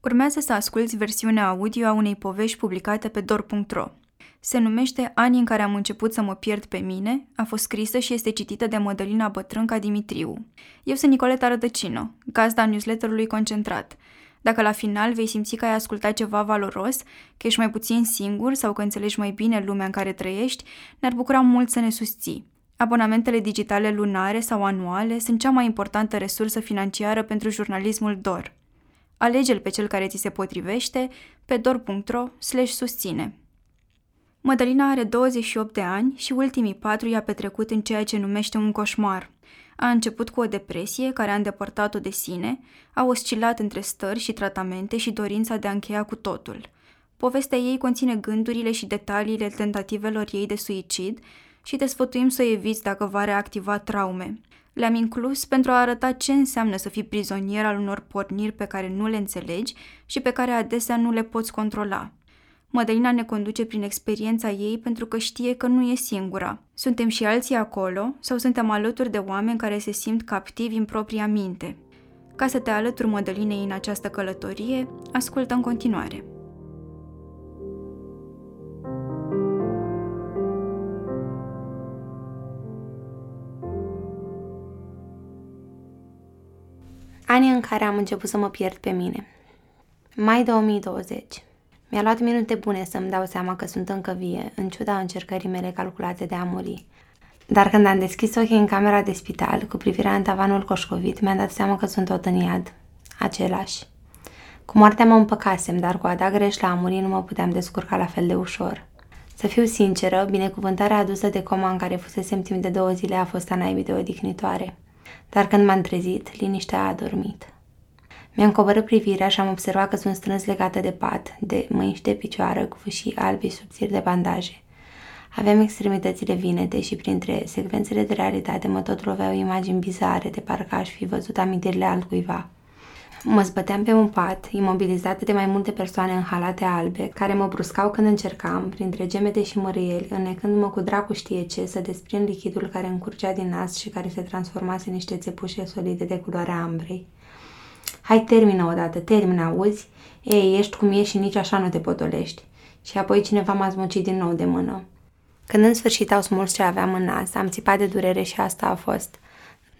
Urmează să asculți versiunea audio a unei povești publicate pe dor.ro. Se numește Anii în care am început să mă pierd pe mine, a fost scrisă și este citită de Mădălina Bătrânca Dimitriu. Eu sunt Nicoleta Rădăcino, gazda newsletterului concentrat. Dacă la final vei simți că ai ascultat ceva valoros, că ești mai puțin singur sau că înțelegi mai bine lumea în care trăiești, ne-ar bucura mult să ne susții. Abonamentele digitale lunare sau anuale sunt cea mai importantă resursă financiară pentru jurnalismul DOR. Alege-l pe cel care ți se potrivește pe dor.ro susține. Mădălina are 28 de ani și ultimii patru i-a petrecut în ceea ce numește un coșmar. A început cu o depresie care a îndepărtat-o de sine, a oscilat între stări și tratamente și dorința de a încheia cu totul. Povestea ei conține gândurile și detaliile tentativelor ei de suicid și te sfătuim să o eviți dacă va reactiva traume. Le-am inclus pentru a arăta ce înseamnă să fii prizonier al unor porniri pe care nu le înțelegi și pe care adesea nu le poți controla. Mădălina ne conduce prin experiența ei pentru că știe că nu e singura. Suntem și alții acolo sau suntem alături de oameni care se simt captivi în propria minte. Ca să te alături Mădălinei în această călătorie, ascultă în continuare. Anii în care am început să mă pierd pe mine. Mai 2020. Mi-a luat minute bune să-mi dau seama că sunt încă vie, în ciuda încercării mele calculate de a muri. Dar când am deschis ochii în camera de spital, cu privirea în tavanul coșcovit, mi-am dat seama că sunt tot în iad. Același. Cu moartea mă împăcasem, dar cu a da greș la a muri nu mă puteam descurca la fel de ușor. Să fiu sinceră, binecuvântarea adusă de coma în care fusesem timp de două zile a fost a naibii de odihnitoare. Dar când m-am trezit, liniștea a adormit. Mi-am coborât privirea și am observat că sunt strâns legată de pat, de mâini și de picioară, cu fâșii albi subțiri de bandaje. Aveam extremitățile vinete și printre secvențele de realitate mă tot loveau imagini bizare, de parcă aș fi văzut amintirile altcuiva. Mă zbăteam pe un pat, imobilizată de mai multe persoane în halate albe, care mă bruscau când încercam, printre gemete și mărieli, înnecându-mă cu dracu știe ce, să desprind lichidul care încurgea din nas și care se transformase în niște țepușe solide de culoarea ambrei. Hai, termină odată, termină, auzi? Ei, ești cum ești și nici așa nu te potolești. Și apoi cineva m-a zmucit din nou de mână. Când în sfârșit au smuls ce aveam în nas, am țipat de durere și asta a fost.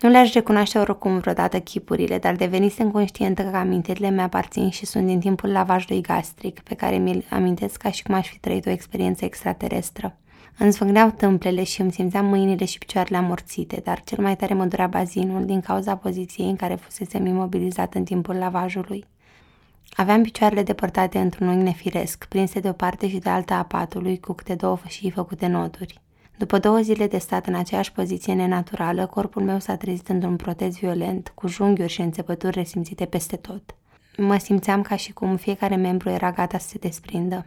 Nu le-aș recunoaște oricum vreodată chipurile, dar devenisem conștientă că amintirile mi aparțin și sunt din timpul lavajului gastric, pe care mi-l amintesc ca și cum aș fi trăit o experiență extraterestră. Îmi zvângneau tâmplele și îmi simțeam mâinile și picioarele amorțite, dar cel mai tare mă durea bazinul din cauza poziției în care fusesem imobilizat în timpul lavajului. Aveam picioarele depărtate într-un unghi nefiresc, prinse de o parte și de alta a patului, cu câte două fâșii făcute noduri. După două zile de stat în aceeași poziție nenaturală, corpul meu s-a trezit într-un protez violent, cu junghiuri și înțepături resimțite peste tot. Mă simțeam ca și cum fiecare membru era gata să se desprindă.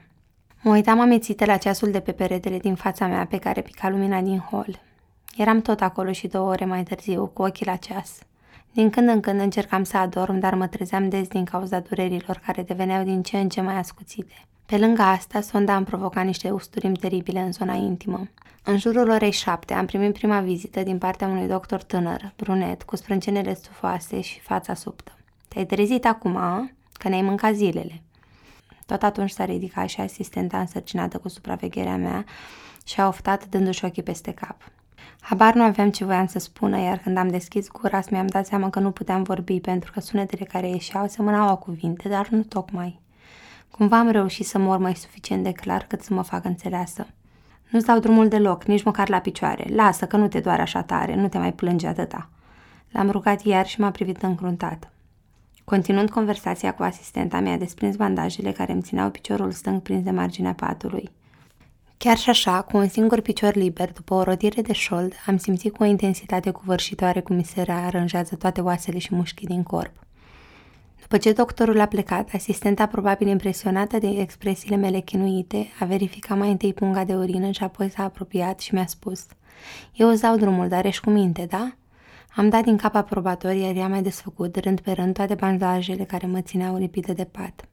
Mă uitam amețită la ceasul de pe peretele din fața mea pe care pica lumina din hol. Eram tot acolo și două ore mai târziu, cu ochii la ceas. Din când în când încercam să adorm, dar mă trezeam des din cauza durerilor care deveneau din ce în ce mai ascuțite. Pe lângă asta, sonda am provocat niște usturimi teribile în zona intimă. În jurul orei șapte am primit prima vizită din partea unui doctor tânăr, brunet, cu sprâncenele stufoase și fața subtă. Te-ai trezit acum, a? Că ne-ai mâncat zilele. Tot atunci s-a ridicat și asistenta însărcinată cu supravegherea mea și a oftat dându-și ochii peste cap. Habar nu aveam ce voiam să spună, iar când am deschis gura mi-am dat seama că nu puteam vorbi pentru că sunetele care ieșeau semănau a cuvinte, dar nu tocmai. Cumva am reușit să mor mai suficient de clar cât să mă fac înțeleasă. Nu-ți dau drumul deloc, nici măcar la picioare. Lasă că nu te doare așa tare, nu te mai plânge atâta. L-am rugat iar și m-a privit încruntat. Continuând conversația cu asistenta, mi-a desprins bandajele care îmi țineau piciorul stâng prins de marginea patului. Chiar și așa, cu un singur picior liber, după o rotire de șold, am simțit cu o intensitate cuvârșitoare cum mi se rearanjează toate oasele și mușchii din corp. După ce doctorul a plecat, asistenta, probabil impresionată de expresiile mele chinuite, a verificat mai întâi punga de urină și apoi s-a apropiat și mi-a spus Eu îți dau drumul, dar ești cu minte, da?" Am dat din cap aprobator, iar ea mi-a desfăcut rând pe rând toate bandajele care mă țineau lipite de pat.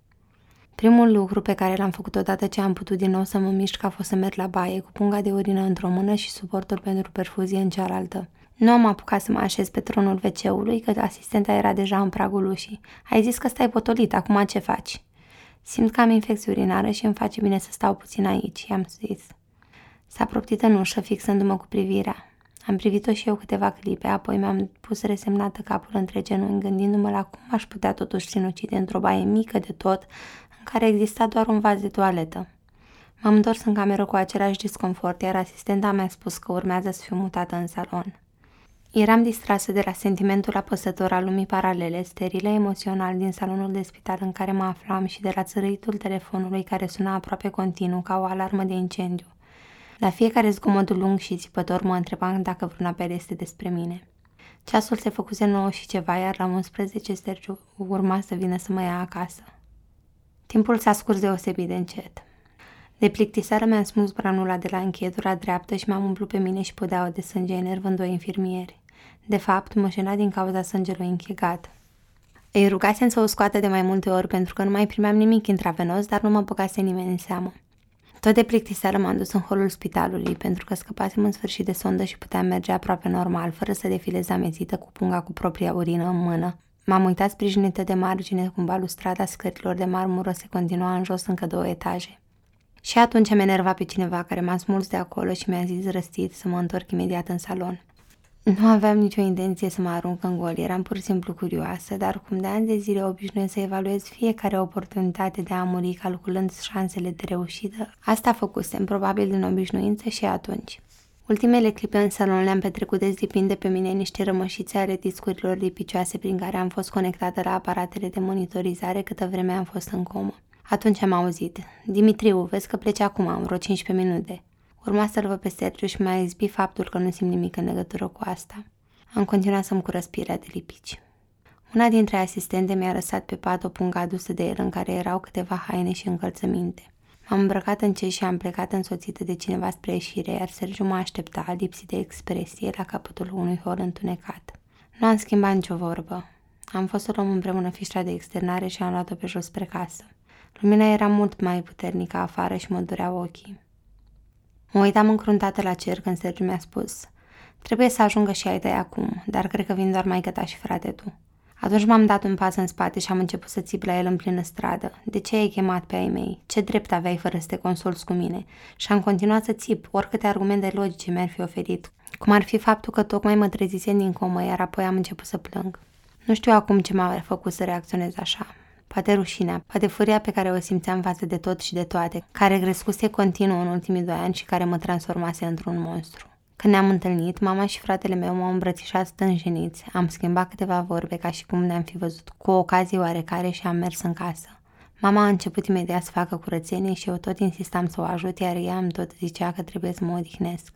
Primul lucru pe care l-am făcut odată ce am putut din nou să mă mișc a fost să merg la baie cu punga de urină într-o mână și suportul pentru perfuzie în cealaltă. Nu am apucat să mă așez pe tronul wc că asistenta era deja în pragul ușii. Ai zis că stai potolit, acum ce faci? Simt că am infecție urinară și îmi face bine să stau puțin aici, i-am zis. S-a proptit în ușă, fixându-mă cu privirea. Am privit-o și eu câteva clipe, apoi mi-am pus resemnată capul între genunchi, gândindu-mă la cum aș putea totuși sinucide într-o baie mică de tot, în care exista doar un vas de toaletă. M-am întors în cameră cu același disconfort, iar asistenta mi-a spus că urmează să fiu mutată în salon. Eram distrasă de la sentimentul apăsător al lumii paralele, sterile emoțional din salonul de spital în care mă aflam și de la țărâitul telefonului care suna aproape continuu ca o alarmă de incendiu. La fiecare zgomot lung și țipător mă întrebam dacă vreun apel este despre mine. Ceasul se făcuse nouă și ceva, iar la 11 Sergiu urma să vină să mă ia acasă. Timpul s-a scurs deosebit de încet. De plictiseară mi-am smuls branula de la încheietura dreaptă și m-am umplut pe mine și podeaua de sânge enervând doi infirmieri. De fapt, mă șena din cauza sângelui închegat. Îi rugasem să o scoată de mai multe ori pentru că nu mai primeam nimic intravenos, dar nu mă băgase nimeni în seamă. Tot de plictiseară m-am dus în holul spitalului pentru că scăpasem în sfârșit de sondă și puteam merge aproape normal, fără să defilez amețită cu punga cu propria urină în mână. M-am uitat sprijinită de margine cum balustrada scărilor de marmură se continua în jos încă două etaje. Și atunci am enervat pe cineva care m-a smuls de acolo și mi-a zis răstit să mă întorc imediat în salon. Nu aveam nicio intenție să mă arunc în gol, eram pur și simplu curioasă, dar cum de ani de zile obișnuiesc să evaluez fiecare oportunitate de a muri calculând șansele de reușită, asta făcusem, probabil din obișnuință și atunci. Ultimele clipe în salon le-am petrecut dezlipind de pe mine niște rămășițe ale discurilor lipicioase prin care am fost conectată la aparatele de monitorizare câtă vreme am fost în comă. Atunci am auzit. Dimitriu, vezi că pleci acum, am vreo 15 minute. Urma să-l văd pe Sergiu și mi-a izbit faptul că nu simt nimic în legătură cu asta. Am continuat să-mi curăț spirea de lipici. Una dintre asistente mi-a lăsat pe pat o pungă adusă de el în care erau câteva haine și încălțăminte. M-am îmbrăcat în ce și am plecat însoțită de cineva spre ieșire, iar Sergiu mă aștepta, lipsit de expresie, la capătul unui hol întunecat. Nu am schimbat nicio vorbă. Am fost să luăm împreună fișa de externare și am luat-o pe jos spre casă. Lumina era mult mai puternică afară și mă dureau ochii. Mă uitam încruntată la cer când Sergiu mi-a spus Trebuie să ajungă și ai tăi acum, dar cred că vin doar mai ta și frate tu. Atunci m-am dat un pas în spate și am început să țip la el în plină stradă. De ce ai chemat pe ai mei? Ce drept aveai fără să te consulți cu mine? Și am continuat să țip, oricâte argumente logice mi-ar fi oferit. Cum ar fi faptul că tocmai mă trezisem din comă, iar apoi am început să plâng. Nu știu acum ce m-a făcut să reacționez așa poate rușinea, poate furia pe care o simțeam față de tot și de toate, care crescuse continuu în ultimii doi ani și care mă transformase într-un monstru. Când ne-am întâlnit, mama și fratele meu m-au îmbrățișat stânjeniți, am schimbat câteva vorbe ca și cum ne-am fi văzut cu o ocazie oarecare și am mers în casă. Mama a început imediat să facă curățenie și eu tot insistam să o ajut, iar ea îmi tot zicea că trebuie să mă odihnesc.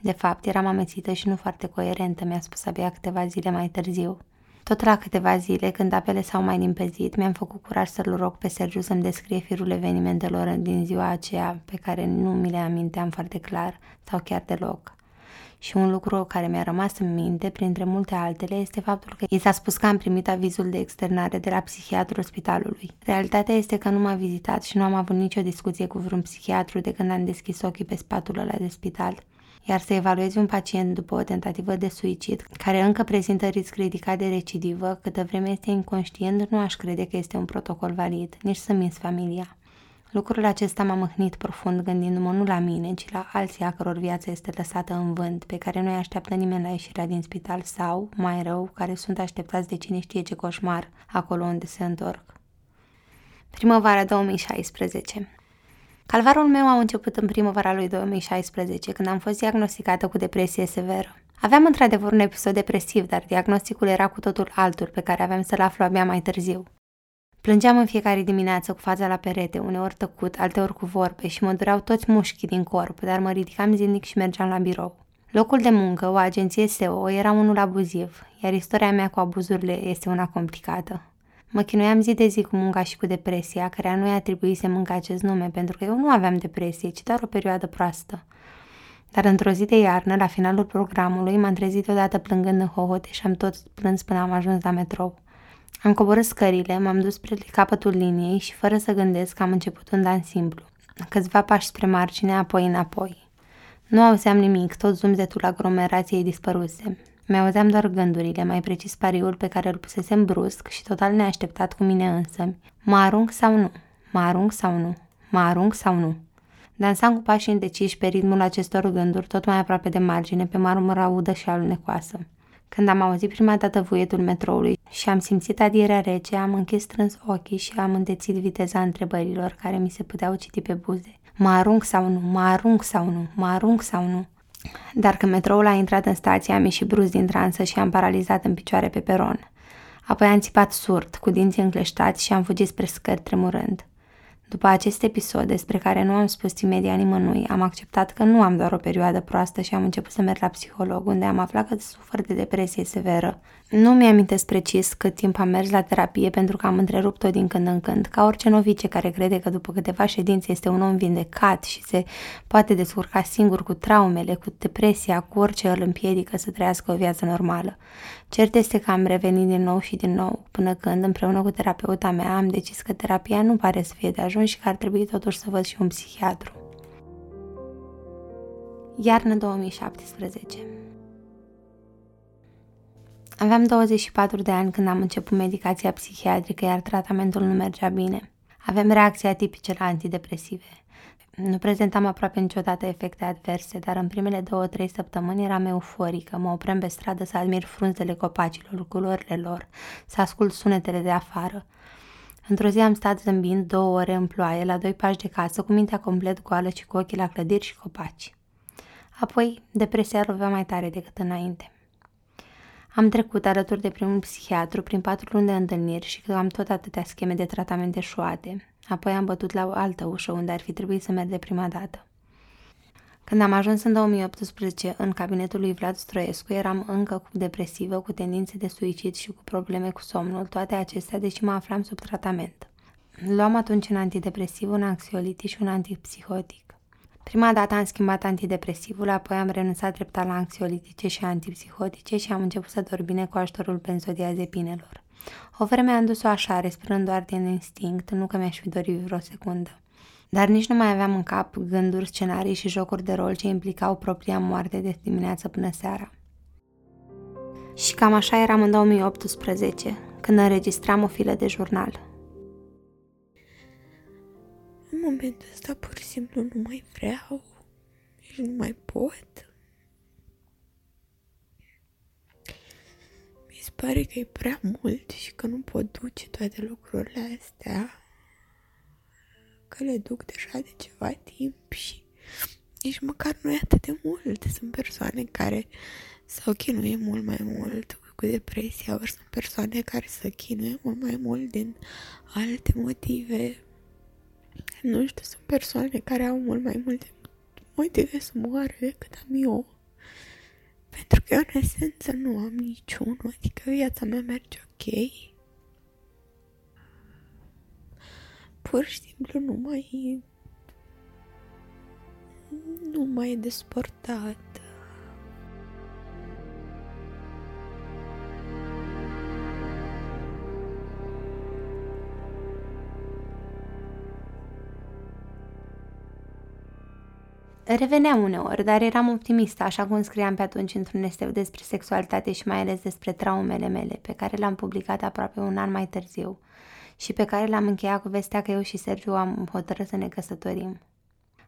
De fapt, eram amețită și nu foarte coerentă, mi-a spus abia câteva zile mai târziu. Tot la câteva zile, când apele s-au mai limpezit, mi-am făcut curaj să-l rog pe Sergiu să-mi descrie firul evenimentelor din ziua aceea, pe care nu mi le aminteam foarte clar sau chiar deloc. Și un lucru care mi-a rămas în minte, printre multe altele, este faptul că i s-a spus că am primit avizul de externare de la psihiatrul spitalului. Realitatea este că nu m-a vizitat și nu am avut nicio discuție cu vreun psihiatru de când am deschis ochii pe spatul ăla de spital iar să evaluezi un pacient după o tentativă de suicid, care încă prezintă risc ridicat de recidivă, câtă vreme este inconștient, nu aș crede că este un protocol valid, nici să minți familia. Lucrul acesta m-a mâhnit profund gândindu-mă nu la mine, ci la alții a căror viață este lăsată în vânt, pe care nu îi așteaptă nimeni la ieșirea din spital sau, mai rău, care sunt așteptați de cine știe ce coșmar acolo unde se întorc. Primăvara 2016 Calvarul meu a început în primăvara lui 2016, când am fost diagnosticată cu depresie severă. Aveam într-adevăr un episod depresiv, dar diagnosticul era cu totul altul, pe care aveam să-l aflu abia mai târziu. Plângeam în fiecare dimineață cu fața la perete, uneori tăcut, alteori cu vorbe și mă dureau toți mușchii din corp, dar mă ridicam zilnic și mergeam la birou. Locul de muncă, o agenție SEO, era unul abuziv, iar istoria mea cu abuzurile este una complicată. Mă chinuiam zi de zi cu munca și cu depresia, care nu i-a trebuit să mâncă acest nume, pentru că eu nu aveam depresie, ci doar o perioadă proastă. Dar într-o zi de iarnă, la finalul programului, m-am trezit odată plângând în hohote și am tot plâns până am ajuns la metrou. Am coborât scările, m-am dus spre capătul liniei și, fără să gândesc, am început un dans simplu. Câțiva pași spre margine, apoi înapoi. Nu auzeam nimic, tot zumzetul aglomerației dispăruse. Mi-auzeam doar gândurile, mai precis pariul pe care îl pusesem brusc și total neașteptat cu mine însă. Mă arunc sau nu? Mă arunc sau nu? Mă arunc sau nu? Dansam cu pașii indeciși pe ritmul acestor gânduri, tot mai aproape de margine, pe marmura udă și alunecoasă. Când am auzit prima dată vuietul metroului și am simțit adierea rece, am închis strâns ochii și am îndețit viteza întrebărilor care mi se puteau citi pe buze. Mă arunc sau nu? Mă arunc sau nu? Mă arunc sau nu? Dar când metroul a intrat în stație, am ieșit brusc din transă și am paralizat în picioare pe peron. Apoi am țipat surd, cu dinții încleștați și am fugit spre scări tremurând. După acest episod, despre care nu am spus imediat nimănui, am acceptat că nu am doar o perioadă proastă și am început să merg la psiholog, unde am aflat că sufăr de depresie severă. Nu mi-amintesc precis cât timp am mers la terapie pentru că am întrerupt-o din când în când, ca orice novice care crede că după câteva ședințe este un om vindecat și se poate descurca singur cu traumele, cu depresia, cu orice îl împiedică să trăiască o viață normală. Cert este că am revenit din nou și din nou, până când, împreună cu terapeuta mea, am decis că terapia nu pare să fie de ajuns și că ar trebui totuși să văd și un psihiatru. Iarnă 2017 Aveam 24 de ani când am început medicația psihiatrică, iar tratamentul nu mergea bine. Avem reacții atipice la antidepresive. Nu prezentam aproape niciodată efecte adverse, dar în primele două-trei săptămâni eram euforică. Mă oprem pe stradă să admir frunzele copacilor, culorile lor, să ascult sunetele de afară. Într-o zi am stat zâmbind două ore în ploaie, la doi pași de casă, cu mintea complet goală și cu ochii la clădiri și copaci. Apoi, depresia lovea mai tare decât înainte. Am trecut alături de primul psihiatru prin patru luni de întâlniri și că am tot atâtea scheme de tratamente șoate. Apoi am bătut la o altă ușă unde ar fi trebuit să merg de prima dată. Când am ajuns în 2018 în cabinetul lui Vlad Stroescu, eram încă cu depresivă, cu tendințe de suicid și cu probleme cu somnul, toate acestea, deși mă aflam sub tratament. Luam atunci un antidepresiv, un anxiolitic și un antipsihotic. Prima dată am schimbat antidepresivul, apoi am renunțat treptat la anxiolitice și antipsihotice și am început să dorm bine cu ajutorul benzodiazepinelor. O vreme am dus-o așa, respirând doar din instinct, nu că mi-aș fi dorit vreo secundă. Dar nici nu mai aveam în cap gânduri, scenarii și jocuri de rol ce implicau propria moarte de dimineață până seara. Și cam așa eram în 2018, când înregistram o filă de jurnal. În momentul ăsta pur și simplu nu mai vreau și nu mai pot. Mi se pare că e prea mult și că nu pot duce toate lucrurile astea. Că le duc deja de ceva timp și nici măcar nu e atât de mult. Sunt persoane care s-au chinuit mult mai mult cu depresia, ori sunt persoane care se chinuie mult mai mult din alte motive nu știu, sunt persoane care au mult mai multe motive să moară decât am eu. Pentru că eu, în esență, nu am niciunul, adică viața mea merge ok. Pur și simplu nu mai... Nu mai e desportat. Reveneam uneori, dar eram optimistă, așa cum scriam pe atunci într-un esteu despre sexualitate și mai ales despre traumele mele, pe care l-am publicat aproape un an mai târziu și pe care l-am încheiat cu vestea că eu și Sergiu am hotărât să ne căsătorim.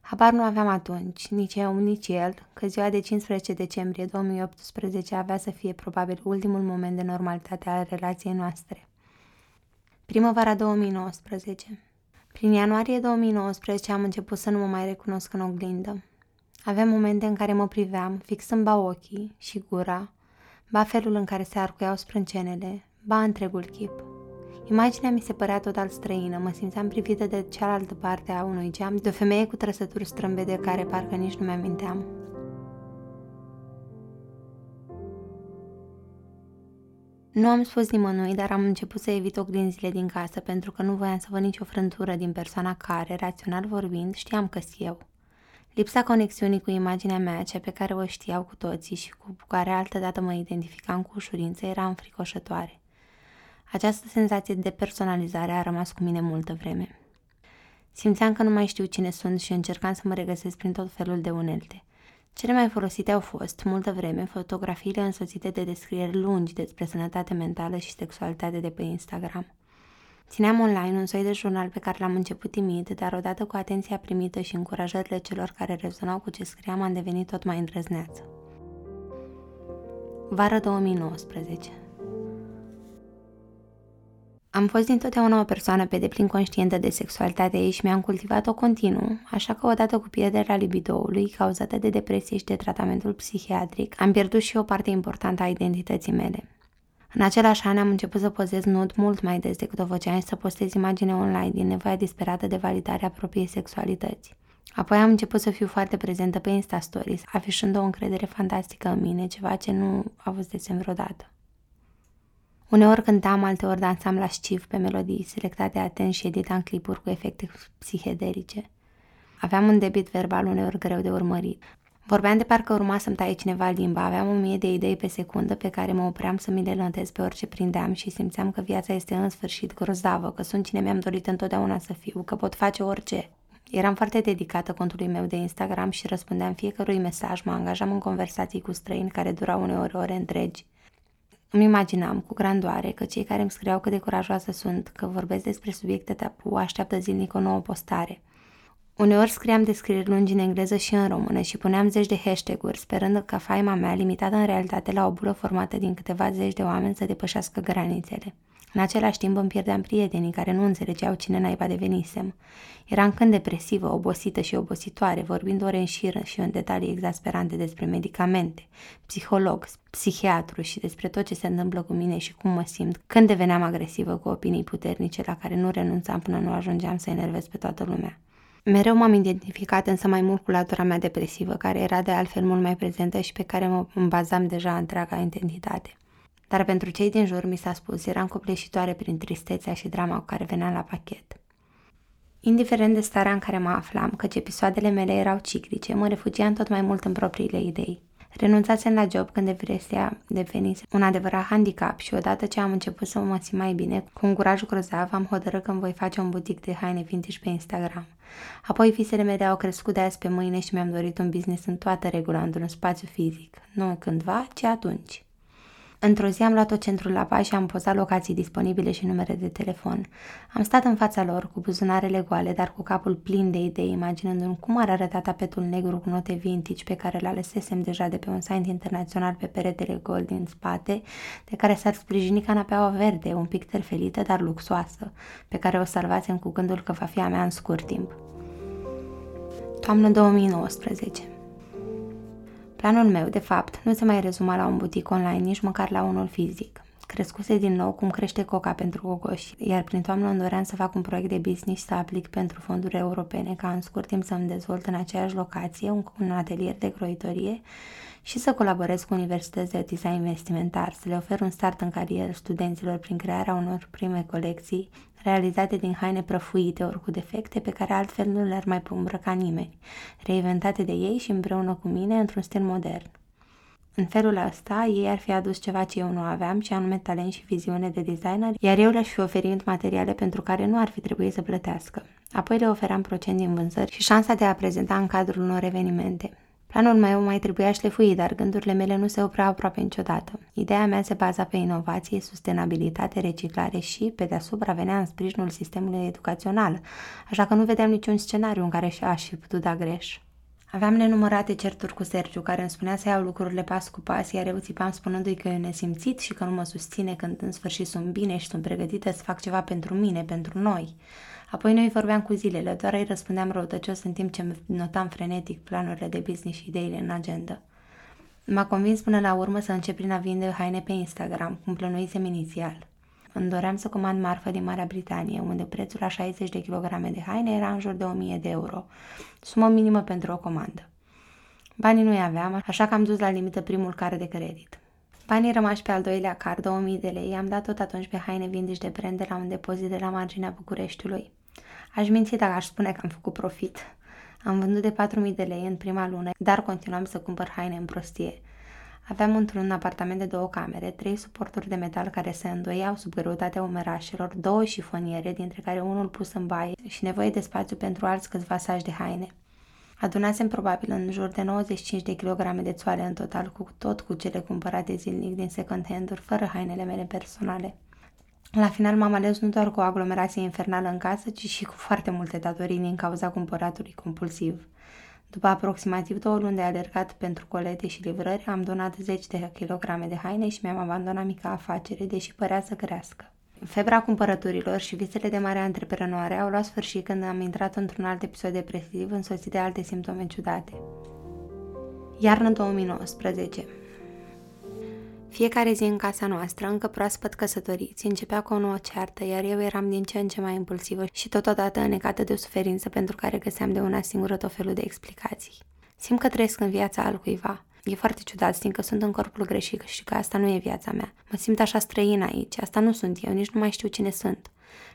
Habar nu aveam atunci, nici eu, nici el, că ziua de 15 decembrie 2018 avea să fie probabil ultimul moment de normalitate al relației noastre. Primăvara 2019 prin ianuarie 2019 am început să nu mă mai recunosc în oglindă. Aveam momente în care mă priveam, fixând ba ochii și gura, ba felul în care se arcuiau sprâncenele, ba întregul chip. Imaginea mi se părea total străină, mă simțeam privită de cealaltă parte a unui geam, de o femeie cu trăsături strâmbe de care parcă nici nu mi-aminteam. Nu am spus nimănui, dar am început să evit oglinzile din casă pentru că nu voiam să văd nicio frântură din persoana care, rațional vorbind, știam că eu. Lipsa conexiunii cu imaginea mea, cea pe care o știau cu toții și cu care altădată mă identificam cu ușurință, era înfricoșătoare. Această senzație de personalizare a rămas cu mine multă vreme. Simțeam că nu mai știu cine sunt și încercam să mă regăsesc prin tot felul de unelte. Cele mai folosite au fost, multă vreme, fotografiile însoțite de descrieri lungi despre sănătate mentală și sexualitate de pe Instagram. Țineam online un soi de jurnal pe care l-am început timid, dar odată cu atenția primită și încurajările celor care rezonau cu ce scriam, am devenit tot mai îndrăzneață. Vară 2019 am fost dintotdeauna o persoană pe deplin conștientă de sexualitatea ei și mi-am cultivat-o continuu, așa că odată cu pierderea libidoului cauzată de depresie și de tratamentul psihiatric, am pierdut și o parte importantă a identității mele. În același an am început să pozez nud mult mai des decât o făceam și să postez imagine online din nevoia disperată de validare a propriei sexualități. Apoi am început să fiu foarte prezentă pe Insta Stories, afișând o încredere fantastică în mine, ceva ce nu a fost desem vreodată. Uneori cântam, alteori dansam la sciv pe melodii selectate atent și editam clipuri cu efecte psihedelice. Aveam un debit verbal uneori greu de urmărit. Vorbeam de parcă urma să-mi taie cineva limba, aveam o mie de idei pe secundă pe care mă opream să mi le notez pe orice prindeam și simțeam că viața este în sfârșit grozavă, că sunt cine mi-am dorit întotdeauna să fiu, că pot face orice. Eram foarte dedicată contului meu de Instagram și răspundeam fiecărui mesaj, mă angajam în conversații cu străini care durau uneori ore întregi. Îmi imaginam cu grandoare că cei care îmi scriau cât de curajoasă sunt, că vorbesc despre subiecte tabu, așteaptă zilnic o nouă postare. Uneori scriam descrieri lungi în engleză și în română și puneam zeci de hashtag-uri, sperând ca faima mea, limitată în realitate la o bulă formată din câteva zeci de oameni, să depășească granițele. În același timp îmi pierdeam prietenii care nu înțelegeau cine naiba devenisem. Eram când depresivă, obosită și obositoare, vorbind ore în șir și în detalii exasperante despre medicamente, psiholog, psihiatru și despre tot ce se întâmplă cu mine și cum mă simt, când deveneam agresivă cu opinii puternice la care nu renunțam până nu ajungeam să enervez pe toată lumea. Mereu m-am identificat însă mai mult cu latura mea depresivă, care era de altfel mult mai prezentă și pe care mă bazam deja întreaga identitate. Dar pentru cei din jur mi s-a spus, eram copleșitoare prin tristețea și drama cu care veneam la pachet. Indiferent de starea în care mă aflam, căci episoadele mele erau ciclice, mă refugiam tot mai mult în propriile idei. Renunțasem la job când depresia devenise un adevărat handicap și odată ce am început să mă simt mai bine, cu un curaj grozav, am hotărât că îmi voi face un butic de haine vintage pe Instagram. Apoi visele mele au crescut de azi pe mâine și mi-am dorit un business în toată regula, într-un spațiu fizic. Nu cândva, ci atunci. Într-o zi am luat-o centrul la pas și am pozat locații disponibile și numere de telefon. Am stat în fața lor cu buzunarele goale, dar cu capul plin de idei, imaginându-mi cum ar arăta tapetul negru cu note vintage pe care l alesesem deja de pe un site internațional pe peretele gol din spate, de care s-ar sprijini canapeaua verde, un pic terfelită, dar luxoasă, pe care o salvasem cu gândul că va fi a mea în scurt timp. Toamnă 2019 Planul meu, de fapt, nu se mai rezuma la un butic online, nici măcar la unul fizic. Crescuse din nou cum crește coca pentru gogoși, iar prin toamnă îmi doream să fac un proiect de business și să aplic pentru fonduri europene, ca în scurt timp să-mi dezvolt în aceeași locație un, un atelier de croitorie și să colaborez cu universități de design vestimentar, să le ofer un start în carieră studenților prin crearea unor prime colecții realizate din haine prăfuite ori cu defecte pe care altfel nu le-ar mai îmbrăca nimeni, reinventate de ei și împreună cu mine într-un stil modern. În felul ăsta, ei ar fi adus ceva ce eu nu aveam, și anume talent și viziune de designer, iar eu le-aș fi oferit materiale pentru care nu ar fi trebuit să plătească. Apoi le oferam procent din vânzări și șansa de a prezenta în cadrul unor evenimente. Planul meu mai trebuia șlefuit, dar gândurile mele nu se opreau aproape niciodată. Ideea mea se baza pe inovație, sustenabilitate, reciclare și, pe deasupra, venea în sprijinul sistemului educațional, așa că nu vedeam niciun scenariu în care aș fi putut da greș. Aveam nenumărate certuri cu Sergiu, care îmi spunea să iau lucrurile pas cu pas, iar eu țipam spunându-i că e nesimțit și că nu mă susține când în sfârșit sunt bine și sunt pregătită să fac ceva pentru mine, pentru noi. Apoi noi vorbeam cu zilele, doar îi răspundeam răutăcios în timp ce notam frenetic planurile de business și ideile în agenda. M-a convins până la urmă să încep prin a vinde haine pe Instagram, cum plănuisem inițial. Îmi doream să comand marfă din Marea Britanie, unde prețul la 60 de kilograme de haine era în jur de 1000 de euro, sumă minimă pentru o comandă. Banii nu-i aveam, așa că am dus la limită primul card de credit. Banii rămași pe al doilea card, 2000 de lei, am dat tot atunci pe haine vindici de brand de la un depozit de la marginea Bucureștiului. Aș minți dacă aș spune că am făcut profit. Am vândut de 4.000 de lei în prima lună, dar continuam să cumpăr haine în prostie. Aveam într-un apartament de două camere, trei suporturi de metal care se îndoiau sub greutatea umerașelor, două șifoniere, dintre care unul pus în baie și nevoie de spațiu pentru alți câțiva saci de haine. Adunasem probabil în jur de 95 de kilograme de țoale în total, cu tot cu cele cumpărate zilnic din second hand-uri, fără hainele mele personale. La final m-am ales nu doar cu o aglomerație infernală în casă, ci și cu foarte multe datorii din cauza cumpăratului compulsiv. După aproximativ două luni de alergat pentru colete și livrări, am donat 10 de kilograme de haine și mi-am abandonat mica afacere, deși părea să crească. Febra cumpărăturilor și visele de mare antreprenoare au luat sfârșit când am intrat într-un alt episod depresiv însoțit de alte simptome ciudate. Iarnă 2019 fiecare zi în casa noastră, încă proaspăt căsătoriți, începea cu o nouă ceartă, iar eu eram din ce în ce mai impulsivă și totodată înecată de o suferință pentru care găseam de una singură tot felul de explicații. Simt că trăiesc în viața altcuiva. E foarte ciudat, simt că sunt în corpul greșit și că asta nu e viața mea. Mă simt așa străin aici, asta nu sunt eu, nici nu mai știu cine sunt.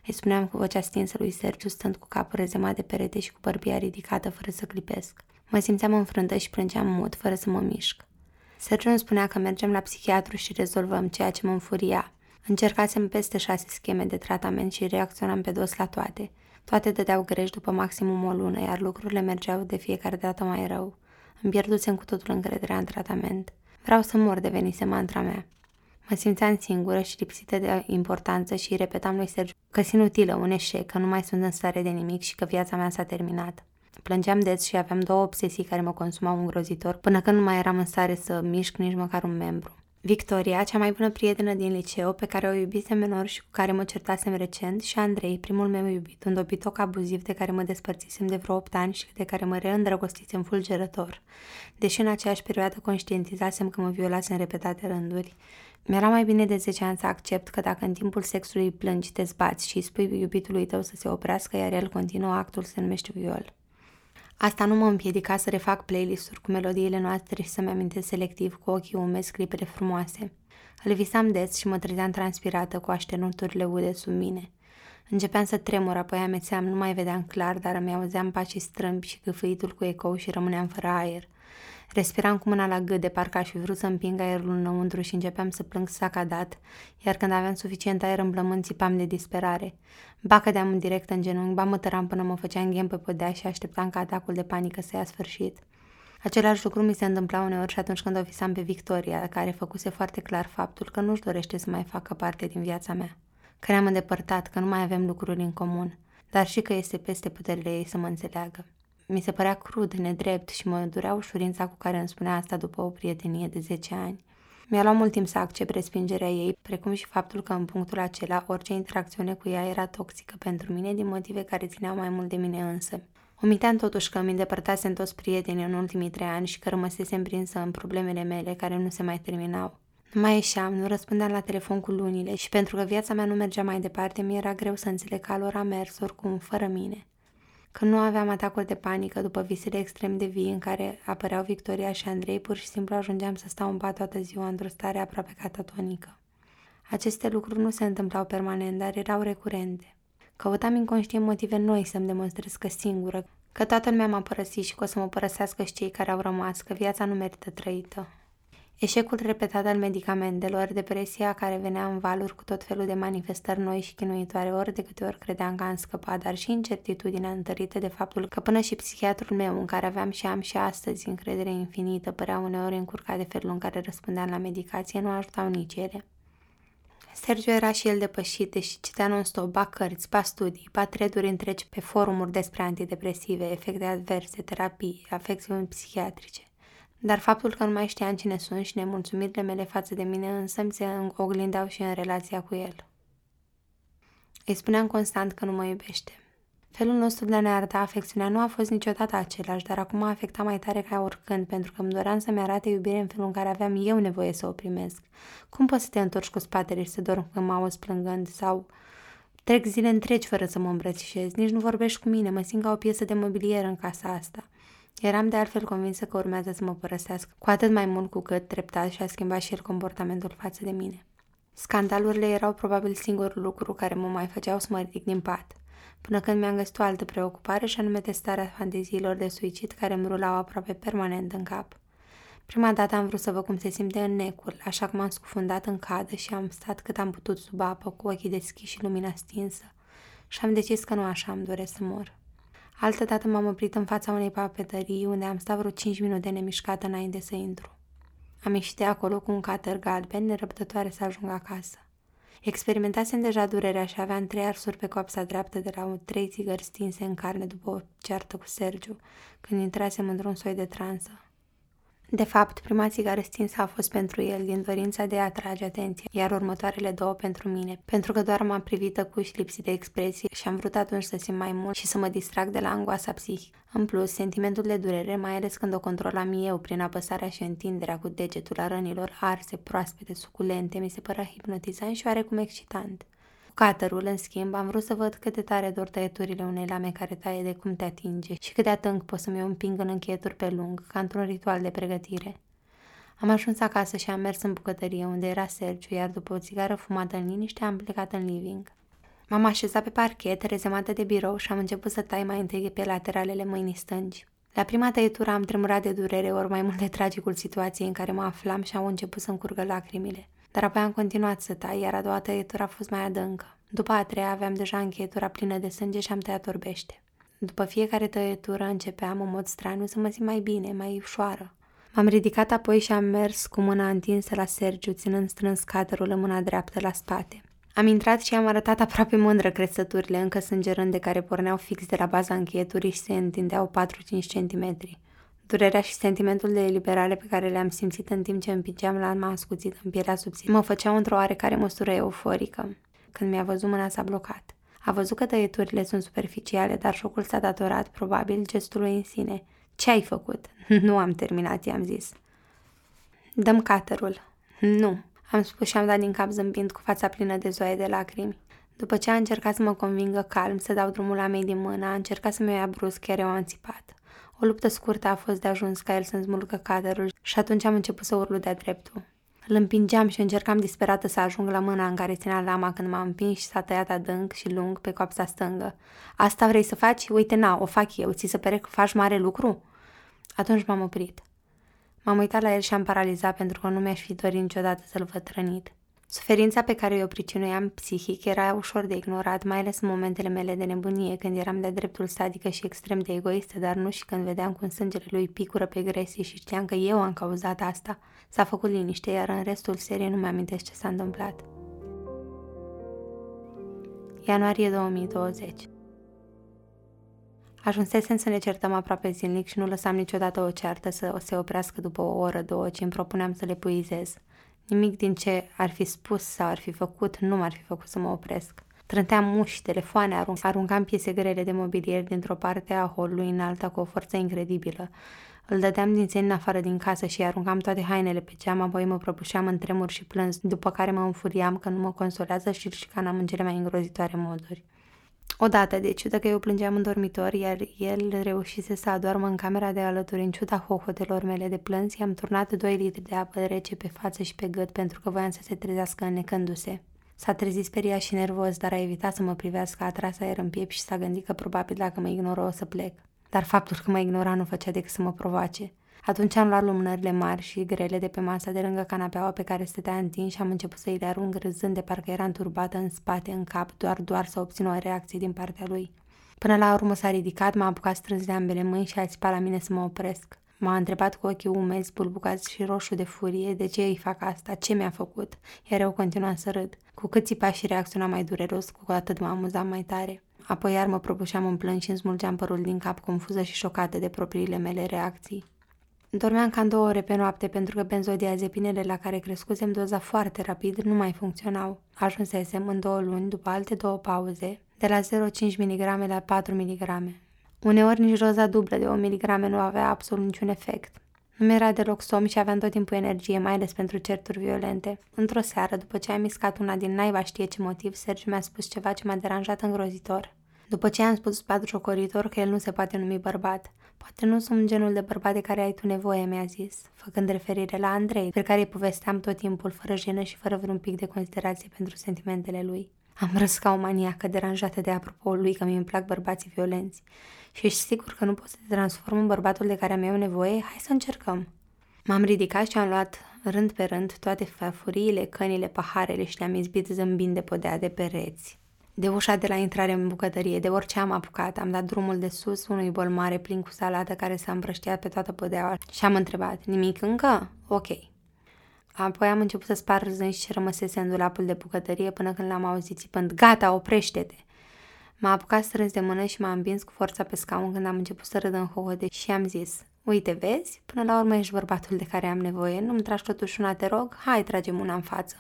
Îi spuneam cu vocea stinsă lui Sergiu, stând cu capul rezemat de perete și cu bărbia ridicată, fără să clipesc. Mă simțeam înfrântă și plângeam mut, fără să mă mișc. Sergiu îmi spunea că mergem la psihiatru și rezolvăm ceea ce mă înfuria. Încercasem peste șase scheme de tratament și reacționam pe dos la toate. Toate dădeau greș după maximum o lună, iar lucrurile mergeau de fiecare dată mai rău. Îmi pierdusem cu totul încrederea în tratament. Vreau să mor devenise mantra mea. Mă simțeam singură și lipsită de importanță și repetam lui Sergiu că sunt inutilă, un eșec, că nu mai sunt în stare de nimic și că viața mea s-a terminat. Plângeam des și aveam două obsesii care mă consumau îngrozitor, până când nu mai eram în stare să mișc nici măcar un membru. Victoria, cea mai bună prietenă din liceu, pe care o iubisem menor și cu care mă certasem recent, și Andrei, primul meu iubit, un dobitoc abuziv de care mă despărțisem de vreo 8 ani și de care mă reîndrăgostisem fulgerător. Deși în aceeași perioadă conștientizasem că mă violase în repetate rânduri, mi-era mai bine de 10 ani să accept că dacă în timpul sexului plângi, te zbați și îi spui iubitului tău să se oprească, iar el continuă, actul se numește viol. Asta nu mă împiedica să refac playlist-uri cu melodiile noastre și să-mi amintesc selectiv cu ochii umezi clipele frumoase. Îl visam des și mă trezeam transpirată cu așternuturile ude sub mine. Începeam să tremur, apoi amețeam, nu mai vedeam clar, dar îmi auzeam pașii strâmbi și gâfâitul cu ecou și rămâneam fără aer. Respiram cu mâna la gât de parcă aș fi vrut să împing aerul înăuntru și începeam să plâng sacadat, iar când aveam suficient aer în blământ țipam de disperare. Ba cădeam în direct în genunchi, ba mă tăram până mă făceam ghem pe podea și așteptam ca atacul de panică să ia sfârșit. Același lucru mi se întâmpla uneori și atunci când o visam pe Victoria, care făcuse foarte clar faptul că nu-și dorește să mai facă parte din viața mea. Că ne-am îndepărtat, că nu mai avem lucruri în comun, dar și că este peste puterile ei să mă înțeleagă. Mi se părea crud, nedrept și mă durea ușurința cu care îmi spunea asta după o prietenie de 10 ani. Mi-a luat mult timp să accept respingerea ei, precum și faptul că în punctul acela orice interacțiune cu ea era toxică pentru mine din motive care țineau mai mult de mine însă. Omiteam totuși că îmi îndepărtasem toți prietenii în ultimii trei ani și că rămăsesem prinsă în problemele mele care nu se mai terminau. Nu mai ieșeam, nu răspundeam la telefon cu lunile și pentru că viața mea nu mergea mai departe, mi era greu să înțeleg că lor a mers oricum fără mine. Când nu aveam atacuri de panică după visele extrem de vii în care apăreau Victoria și Andrei, pur și simplu ajungeam să stau în pat toată ziua într-o stare aproape catatonică. Aceste lucruri nu se întâmplau permanent, dar erau recurente. Căutam inconștient motive noi să-mi demonstrez că singură, că toată lumea m-a părăsit și că o să mă părăsească și cei care au rămas, că viața nu merită trăită. Eșecul repetat al medicamentelor, depresia care venea în valuri cu tot felul de manifestări noi și chinuitoare, ori de câte ori credeam că am scăpat, dar și incertitudinea întărită de faptul că până și psihiatrul meu, în care aveam și am și astăzi încredere infinită, părea uneori încurcat de felul în care răspundeam la medicație, nu ajutau nici ele. Sergio era și el depășit, deși citea non-stop, ba cărți, ba studii, ba treduri întregi pe forumuri despre antidepresive, efecte adverse, terapii, afecțiuni psihiatrice. Dar faptul că nu mai știam cine sunt și nemulțumirile mele față de mine însă mi se oglindeau și în relația cu el. Îi spuneam constant că nu mă iubește. Felul nostru de a ne arăta afecțiunea nu a fost niciodată același, dar acum a afectat mai tare ca oricând, pentru că îmi doream să-mi arate iubire în felul în care aveam eu nevoie să o primesc. Cum poți să te întorci cu spatele și să dormi când mă auzi plângând sau trec zile întregi fără să mă îmbrățișez, nici nu vorbești cu mine, mă simt ca o piesă de mobilier în casa asta. Eram de altfel convinsă că urmează să mă părăsească, cu atât mai mult cu cât treptat și-a schimbat și el comportamentul față de mine. Scandalurile erau probabil singurul lucru care mă mai făceau să mă ridic din pat, până când mi-am găsit o altă preocupare și anume testarea fanteziilor de suicid care îmi rulau aproape permanent în cap. Prima dată am vrut să văd cum se simte în necul, așa că m-am scufundat în cadă și am stat cât am putut sub apă, cu ochii deschiși și lumina stinsă. Și am decis că nu așa îmi doresc să mor. Altădată m-am oprit în fața unei papetării unde am stat vreo 5 minute nemișcată înainte să intru. Am ieșit de acolo cu un cater galben, nerăbdătoare să ajung acasă. Experimentasem deja durerea și aveam trei arsuri pe coapsa dreaptă de la trei țigări stinse în carne după o ceartă cu Sergiu, când intrasem într-un soi de transă. De fapt, prima țigară stinsă a fost pentru el, din dorința de a atrage atenție, iar următoarele două pentru mine, pentru că doar m-am privit tăcuși lipsit de expresie și am vrut atunci să simt mai mult și să mă distrag de la angoasa psihică. În plus, sentimentul de durere, mai ales când o controlam eu prin apăsarea și întinderea cu degetul a rănilor arse, proaspete, suculente, mi se părea hipnotizant și oarecum excitant. Caterul, în schimb, am vrut să văd cât de tare dor tăieturile unei lame care taie de cum te atinge și cât de atânc pot să-mi împing în încheieturi pe lung, ca într-un ritual de pregătire. Am ajuns acasă și am mers în bucătărie unde era Sergiu, iar după o țigară fumată în liniște am plecat în living. M-am așezat pe parchet, rezemată de birou și am început să tai mai întâi pe lateralele mâinii stângi. La prima tăietură am tremurat de durere, ori mai mult de tragicul situației în care mă aflam și au început să-mi curgă lacrimile. Dar apoi am continuat să tai, iar a doua tăietură a fost mai adâncă. După a treia aveam deja încheietura plină de sânge și am tăiat orbește. După fiecare tăietură începeam în mod straniu să mă simt mai bine, mai ușoară. M-am ridicat apoi și am mers cu mâna întinsă la Sergiu, ținând strâns caterul în mâna dreaptă la spate. Am intrat și am arătat aproape mândră cresăturile încă sângerând de care porneau fix de la baza încheieturii și se întindeau 4-5 cm. Durerea și sentimentul de eliberare pe care le-am simțit în timp ce împingeam la ascuțit în pielea subțire mă făceau într-o oarecare măsură euforică. Când mi-a văzut mâna s-a blocat. A văzut că tăieturile sunt superficiale, dar șocul s-a datorat, probabil, gestului în sine. Ce ai făcut? nu am terminat, i-am zis. Dăm caterul. Nu, am spus și am dat din cap zâmbind cu fața plină de zoaie de lacrimi. După ce a încercat să mă convingă calm să dau drumul la mei din mână, a încercat să-mi o ia brusc, chiar eu am țipat. O luptă scurtă a fost de ajuns ca el să-mi smulgă caderul și atunci am început să urlu de-a dreptul. Îl împingeam și încercam disperată să ajung la mâna în care ținea lama când m-a împins și s-a tăiat adânc și lung pe coapsa stângă. Asta vrei să faci? Uite, na, o fac eu. Ți se pare că faci mare lucru? Atunci m-am oprit. M-am uitat la el și am paralizat pentru că nu mi-aș fi dorit niciodată să-l văd rănit. Suferința pe care o pricinuiam psihic era ușor de ignorat, mai ales în momentele mele de nebunie, când eram de dreptul sadică și extrem de egoistă, dar nu și când vedeam cum sângele lui picură pe gresie și știam că eu am cauzat asta. S-a făcut liniște, iar în restul seriei nu mi-amintesc ce s-a întâmplat. Ianuarie 2020 Ajunsesem să ne certăm aproape zilnic și nu lăsam niciodată o ceartă să se oprească după o oră, două, ci îmi propuneam să le puizez. Nimic din ce ar fi spus sau ar fi făcut nu m-ar fi făcut să mă opresc. Trânteam muși, telefoane, arunc, aruncam piese grele de mobilier dintr-o parte a holului în alta cu o forță incredibilă. Îl dădeam din țeni în afară din casă și aruncam toate hainele pe geam, apoi mă prăbușeam în tremur și plâns, după care mă înfuriam că nu mă consolează și îl șicanam în cele mai îngrozitoare moduri. Odată, de ciudă că eu plângeam în dormitor, iar el reușise să adormă în camera de alături, în ciuda hohotelor mele de plâns, i-am turnat 2 litri de apă rece pe față și pe gât pentru că voiam să se trezească înnecându-se. S-a trezit speriat și nervos, dar a evitat să mă privească, a tras aer în piept și s-a gândit că probabil dacă mă ignoră o să plec. Dar faptul că mă ignora nu făcea decât să mă provoace. Atunci am luat lumânările mari și grele de pe masa de lângă canapeaua pe care stătea întins și am început să-i le arunc râzând de parcă era înturbată în spate, în cap, doar, doar să obțin o reacție din partea lui. Până la urmă s-a ridicat, m-a apucat strâns de ambele mâini și a țipat la mine să mă opresc. M-a întrebat cu ochii umezi, bulbucați și roșu de furie de ce îi fac asta, ce mi-a făcut, iar eu continuam să râd. Cu cât țipa și reacționa mai dureros, cu atât mă amuzam mai tare. Apoi iar mă prăbușeam în plâns și îmi smulgeam părul din cap, confuză și șocată de propriile mele reacții. Dormeam cam două ore pe noapte pentru că benzodiazepinele la care crescusem doza foarte rapid nu mai funcționau. Ajunsesem în două luni, după alte două pauze, de la 0,5 mg la 4 mg. Uneori nici doza dublă de 1 mg nu avea absolut niciun efect. Nu mi-era deloc somn și aveam tot timpul energie, mai ales pentru certuri violente. Într-o seară, după ce am miscat una din naiba știe ce motiv, Sergiu mi-a spus ceva ce m-a deranjat îngrozitor. După ce am spus jocoritor că el nu se poate numi bărbat, Poate nu sunt genul de bărbat de care ai tu nevoie, mi-a zis, făcând referire la Andrei, pe care îi povesteam tot timpul, fără jenă și fără vreun pic de considerație pentru sentimentele lui. Am râs ca o maniacă deranjată de apropo lui că mi-mi plac bărbații violenți. Și ești sigur că nu pot să te transform în bărbatul de care am eu nevoie? Hai să încercăm. M-am ridicat și am luat rând pe rând toate fafuriile, cănile, paharele și le-am izbit zâmbind de podea de pereți. De ușa de la intrare în bucătărie, de orice am apucat. Am dat drumul de sus unui bol mare plin cu salată care s-a împrăștiat pe toată podeaua și am întrebat, nimic încă? Ok. Apoi am început să spar râzând și rămăsese în dulapul de bucătărie până când l-am auzit țipând, gata, oprește-te! M-a apucat strâns de mână și m-a împins cu forța pe scaun când am început să râd în hohote și am zis, uite, vezi, până la urmă ești bărbatul de care am nevoie, nu-mi tragi totuși una, te rog, hai, tragem una în față.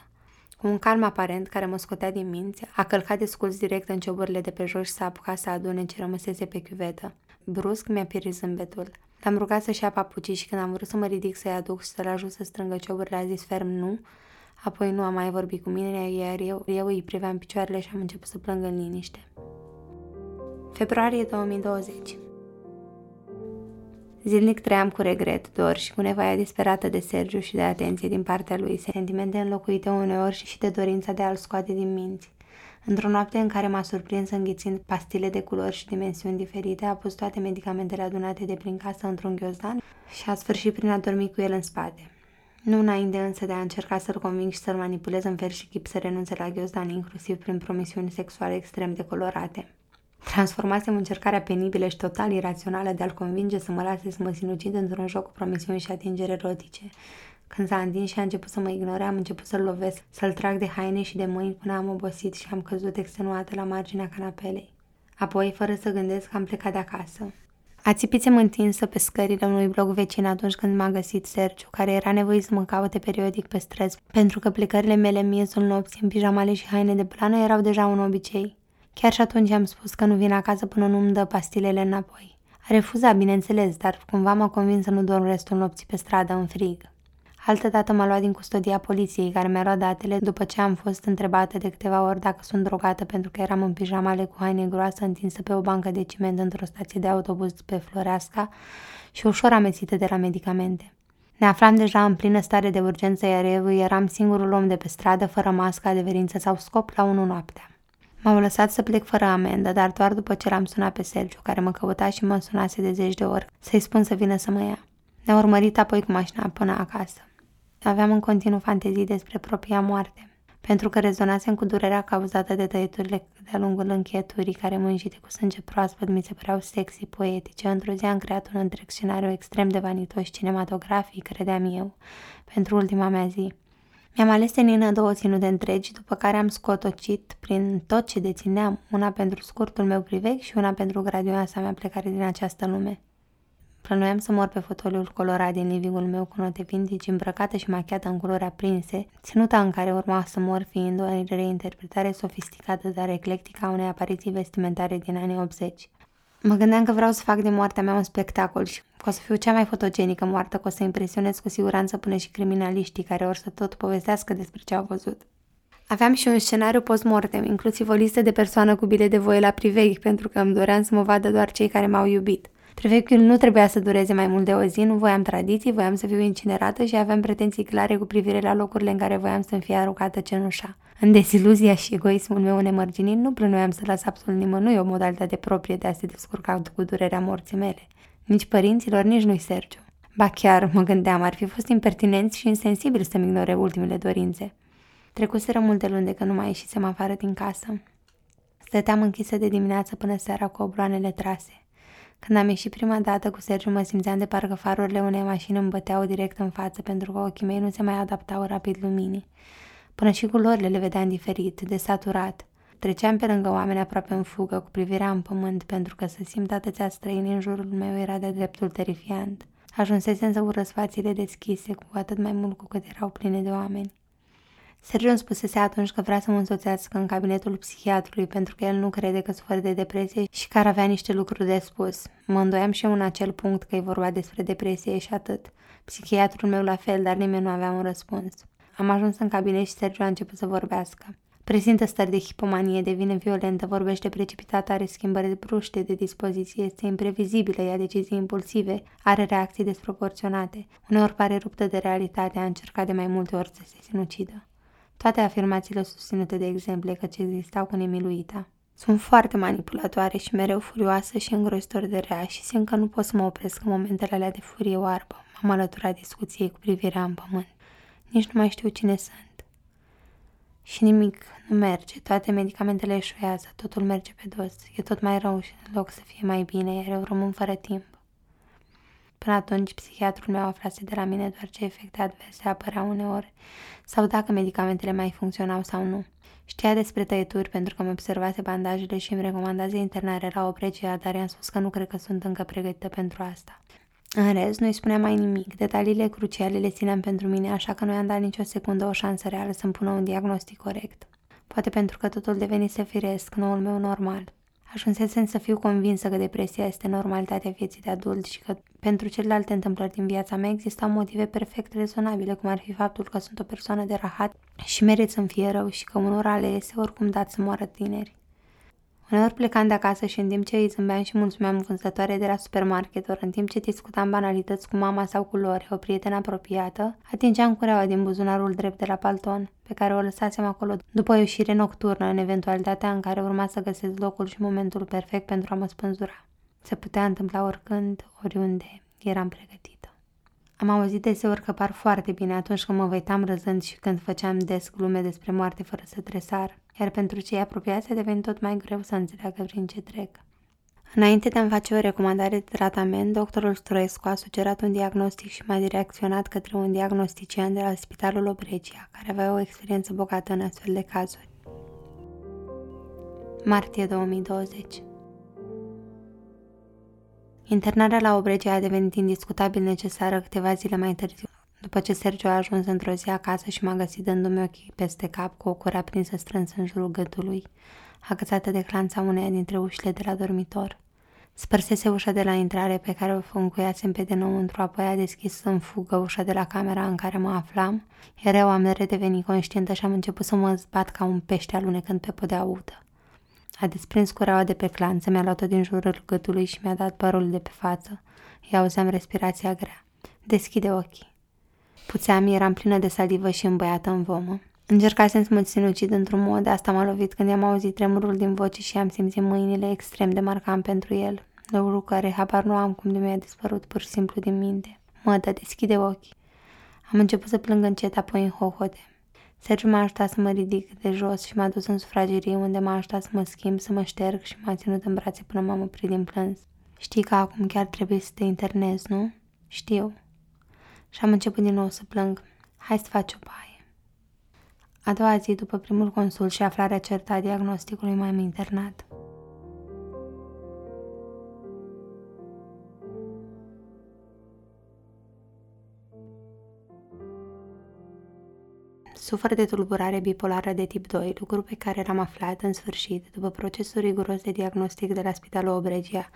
Cu un calm aparent care mă scotea din minți, a călcat de sculț direct în cioburile de pe jos și s-a apucat să adune ce rămăsese pe chiuvetă. Brusc mi-a pierit zâmbetul. L-am rugat să-și ia papucii și când am vrut să mă ridic să-i aduc și să-l ajut să strângă cioburile, a zis ferm nu. Apoi nu a mai vorbit cu mine, iar eu, eu îi priveam picioarele și am început să plâng în liniște. Februarie 2020 Zilnic trăiam cu regret, dor și cu nevoia disperată de Sergiu și de atenție din partea lui, sentimente înlocuite uneori și de dorința de a-l scoate din minți. Într-o noapte în care m-a surprins înghițind pastile de culori și dimensiuni diferite, a pus toate medicamentele adunate de prin casă într-un ghiozdan și a sfârșit prin a dormi cu el în spate. Nu înainte însă de a încerca să-l conving și să-l manipulez în fel și chip să renunțe la ghiozdan, inclusiv prin promisiuni sexuale extrem de colorate. Transformasem încercarea penibilă și total irațională de a-l convinge să mă lase să mă sinucid într-un joc cu promisiuni și atingere erotice. Când s-a întins și a început să mă ignore, am început să-l lovesc, să-l trag de haine și de mâini până am obosit și am căzut extenuată la marginea canapelei. Apoi, fără să gândesc, am plecat de acasă. Ațipițem întinsă pe scările unui bloc vecin atunci când m-a găsit Sergiu, care era nevoit să mă caute periodic pe străzi, pentru că plecările mele în miezul nopții în pijamale și haine de plană erau deja un obicei. Chiar și atunci am spus că nu vin acasă până nu îmi dă pastilele înapoi. A refuzat, bineînțeles, dar cumva m-a convins să nu dorm restul nopții pe stradă în frig. Altă dată m-a luat din custodia poliției, care mi-a luat datele după ce am fost întrebată de câteva ori dacă sunt drogată pentru că eram în pijamale cu haine groasă întinsă pe o bancă de ciment într-o stație de autobuz pe Floreasca și ușor amețită de la medicamente. Ne aflam deja în plină stare de urgență, iar eu eram singurul om de pe stradă, fără mască, adeverință sau scop, la unu noaptea. M-au lăsat să plec fără amendă, dar doar după ce l-am sunat pe Sergiu, care mă căuta și mă sunase de zeci de ori, să-i spun să vină să mă ia. Ne-a urmărit apoi cu mașina până acasă. Aveam în continuu fantezii despre propria moarte, pentru că rezonasem cu durerea cauzată de tăieturile de-a lungul încheieturii care mânjite cu sânge proaspăt mi se păreau sexy, poetice. Într-o zi am creat un întreg scenariu extrem de vanitos cinematografic, credeam eu, pentru ultima mea zi. Mi-am ales senină două ținute întregi, după care am scotocit prin tot ce dețineam, una pentru scurtul meu privec și una pentru gradioasa mea plecare din această lume. Plănuiam să mor pe fotoliul colorat din livingul meu cu note vintage îmbrăcată și machiată în culori aprinse, ținuta în care urma să mor fiind o reinterpretare sofisticată, dar eclectică a unei apariții vestimentare din anii 80. Mă gândeam că vreau să fac de moartea mea un spectacol și că o să fiu cea mai fotogenică moartă, că o să impresionez cu siguranță până și criminaliștii care or să tot povestească despre ce au văzut. Aveam și un scenariu post-mortem, inclusiv o listă de persoană cu bile de voie la priveghi, pentru că îmi doream să mă vadă doar cei care m-au iubit. Prevechul nu trebuia să dureze mai mult de o zi, nu voiam tradiții, voiam să fiu incinerată și aveam pretenții clare cu privire la locurile în care voiam să-mi fie aruncată cenușa. În deziluzia și egoismul meu nemărginit, nu plănuiam să las absolut nimănui o modalitate proprie de a se descurca cu durerea morții mele. Nici părinților, nici nu-i Sergiu. Ba chiar, mă gândeam, ar fi fost impertinenți și insensibili să-mi ignore ultimele dorințe. Trecuseră multe luni de că nu mai ieșisem afară din casă. Stăteam închisă de dimineață până seara cu obloanele trase. Când am ieșit prima dată cu Sergiu, mă simțeam de parcă farurile unei mașini îmi băteau direct în față, pentru că ochii mei nu se mai adaptau rapid luminii. Până și culorile le vedeam diferit, desaturat. Treceam pe lângă oameni aproape în fugă, cu privirea în pământ, pentru că să simt atâția străini în jurul meu era de dreptul terifiant. Ajunsesem să urăsc fațile deschise, cu atât mai mult cu cât erau pline de oameni. Sergiu îmi spusese atunci că vrea să mă însoțească în cabinetul psihiatrului pentru că el nu crede că sufer de depresie și că ar avea niște lucruri de spus. Mă îndoiam și eu în acel punct că e vorba despre depresie și atât. Psihiatrul meu la fel, dar nimeni nu avea un răspuns. Am ajuns în cabinet și Sergiu a început să vorbească. Prezintă stări de hipomanie, devine violentă, vorbește precipitat, are schimbări bruște de dispoziție, este imprevizibilă, ia decizii impulsive, are reacții desproporționate. Uneori pare ruptă de realitate, a încercat de mai multe ori să se sinucidă. Toate afirmațiile susținute de exemple că ce existau cu nemiluita. Sunt foarte manipulatoare și mereu furioasă și îngrozitor de rea și simt că nu pot să mă opresc în momentele alea de furie oarbă. M-am alăturat discuției cu privirea în pământ. Nici nu mai știu cine sunt. Și nimic nu merge, toate medicamentele eșuează, totul merge pe dos, e tot mai rău și în loc să fie mai bine, iar eu rămân fără timp. Până atunci, psihiatrul meu aflase de la mine doar ce efecte adverse apăreau uneori sau dacă medicamentele mai funcționau sau nu. Știa despre tăieturi pentru că mi observase bandajele și îmi recomandase internare la oprecia, dar i-am spus că nu cred că sunt încă pregătită pentru asta. În rest, nu-i spunea mai nimic. Detaliile cruciale le țineam pentru mine, așa că nu i-am dat nicio secundă o șansă reală să-mi pună un diagnostic corect. Poate pentru că totul devenise firesc, noul meu normal. Ajunsesem să fiu convinsă că depresia este normalitatea vieții de adult și că pentru celelalte întâmplări din viața mea existau motive perfect rezonabile, cum ar fi faptul că sunt o persoană de rahat și merit să-mi fie rău și că unora le este oricum dat să moară tineri. Uneori plecam de acasă și în timp ce îi zâmbeam și mulțumeam vânzătoare de la supermarket, ori în timp ce discutam banalități cu mama sau cu Lore, o prietenă apropiată, atingeam cureaua din buzunarul drept de la palton, pe care o lăsasem acolo după o ieșire nocturnă, în eventualitatea în care urma să găsesc locul și momentul perfect pentru a mă spânzura. Se putea întâmpla oricând, oriunde, eram pregătită. Am auzit deseori că par foarte bine atunci când mă văitam răzând și când făceam des glume despre moarte fără să tresar, iar pentru cei apropiați a devenit tot mai greu să înțeleagă prin ce trec. Înainte de a-mi face o recomandare de tratament, doctorul Stroescu a sugerat un diagnostic și m-a direcționat către un diagnostician de la Spitalul Obregia, care avea o experiență bogată în astfel de cazuri. Martie 2020 Internarea la Obregia a devenit indiscutabil necesară câteva zile mai târziu, după ce Sergio a ajuns într-o zi acasă și m-a găsit dându-mi ochii peste cap cu o cura prinsă strânsă în jurul gâtului, agățată de clanța uneia dintre ușile de la dormitor. Spărsese ușa de la intrare pe care o încuiasem pe dinăuntru, apoi a deschis în fugă ușa de la camera în care mă aflam, iar eu am redevenit conștientă și am început să mă zbat ca un pește alunecând pe podea udă. A desprins cureaua de pe clanță, mi-a luat-o din jurul gâtului și mi-a dat părul de pe față. I auzeam respirația grea. Deschide ochii. Puțeam, eram plină de salivă și îmbăiată în vomă. Încercasem să mă sinucid într-un mod, asta m-a lovit când i-am auzit tremurul din voce și am simțit mâinile extrem de marcam pentru el. Lucru care habar nu am cum de mi-a dispărut pur și simplu din minte. Mă, dă, deschide ochii. Am început să plâng încet, apoi în hohote. Sergiu m-a ajutat să mă ridic de jos și m-a dus în sufragerie unde m-a ajutat să mă schimb, să mă șterg și m-a ținut în brațe până m-am oprit din plâns. Știi că acum chiar trebuie să te internezi, nu? Știu. Și am început din nou să plâng. Hai să faci o baie. A doua zi, după primul consult și aflarea certă a diagnosticului, m-am internat. Sufăr de tulburare bipolară de tip 2, lucru pe care l-am aflat în sfârșit după procesul riguros de diagnostic de la Spitalul Obregia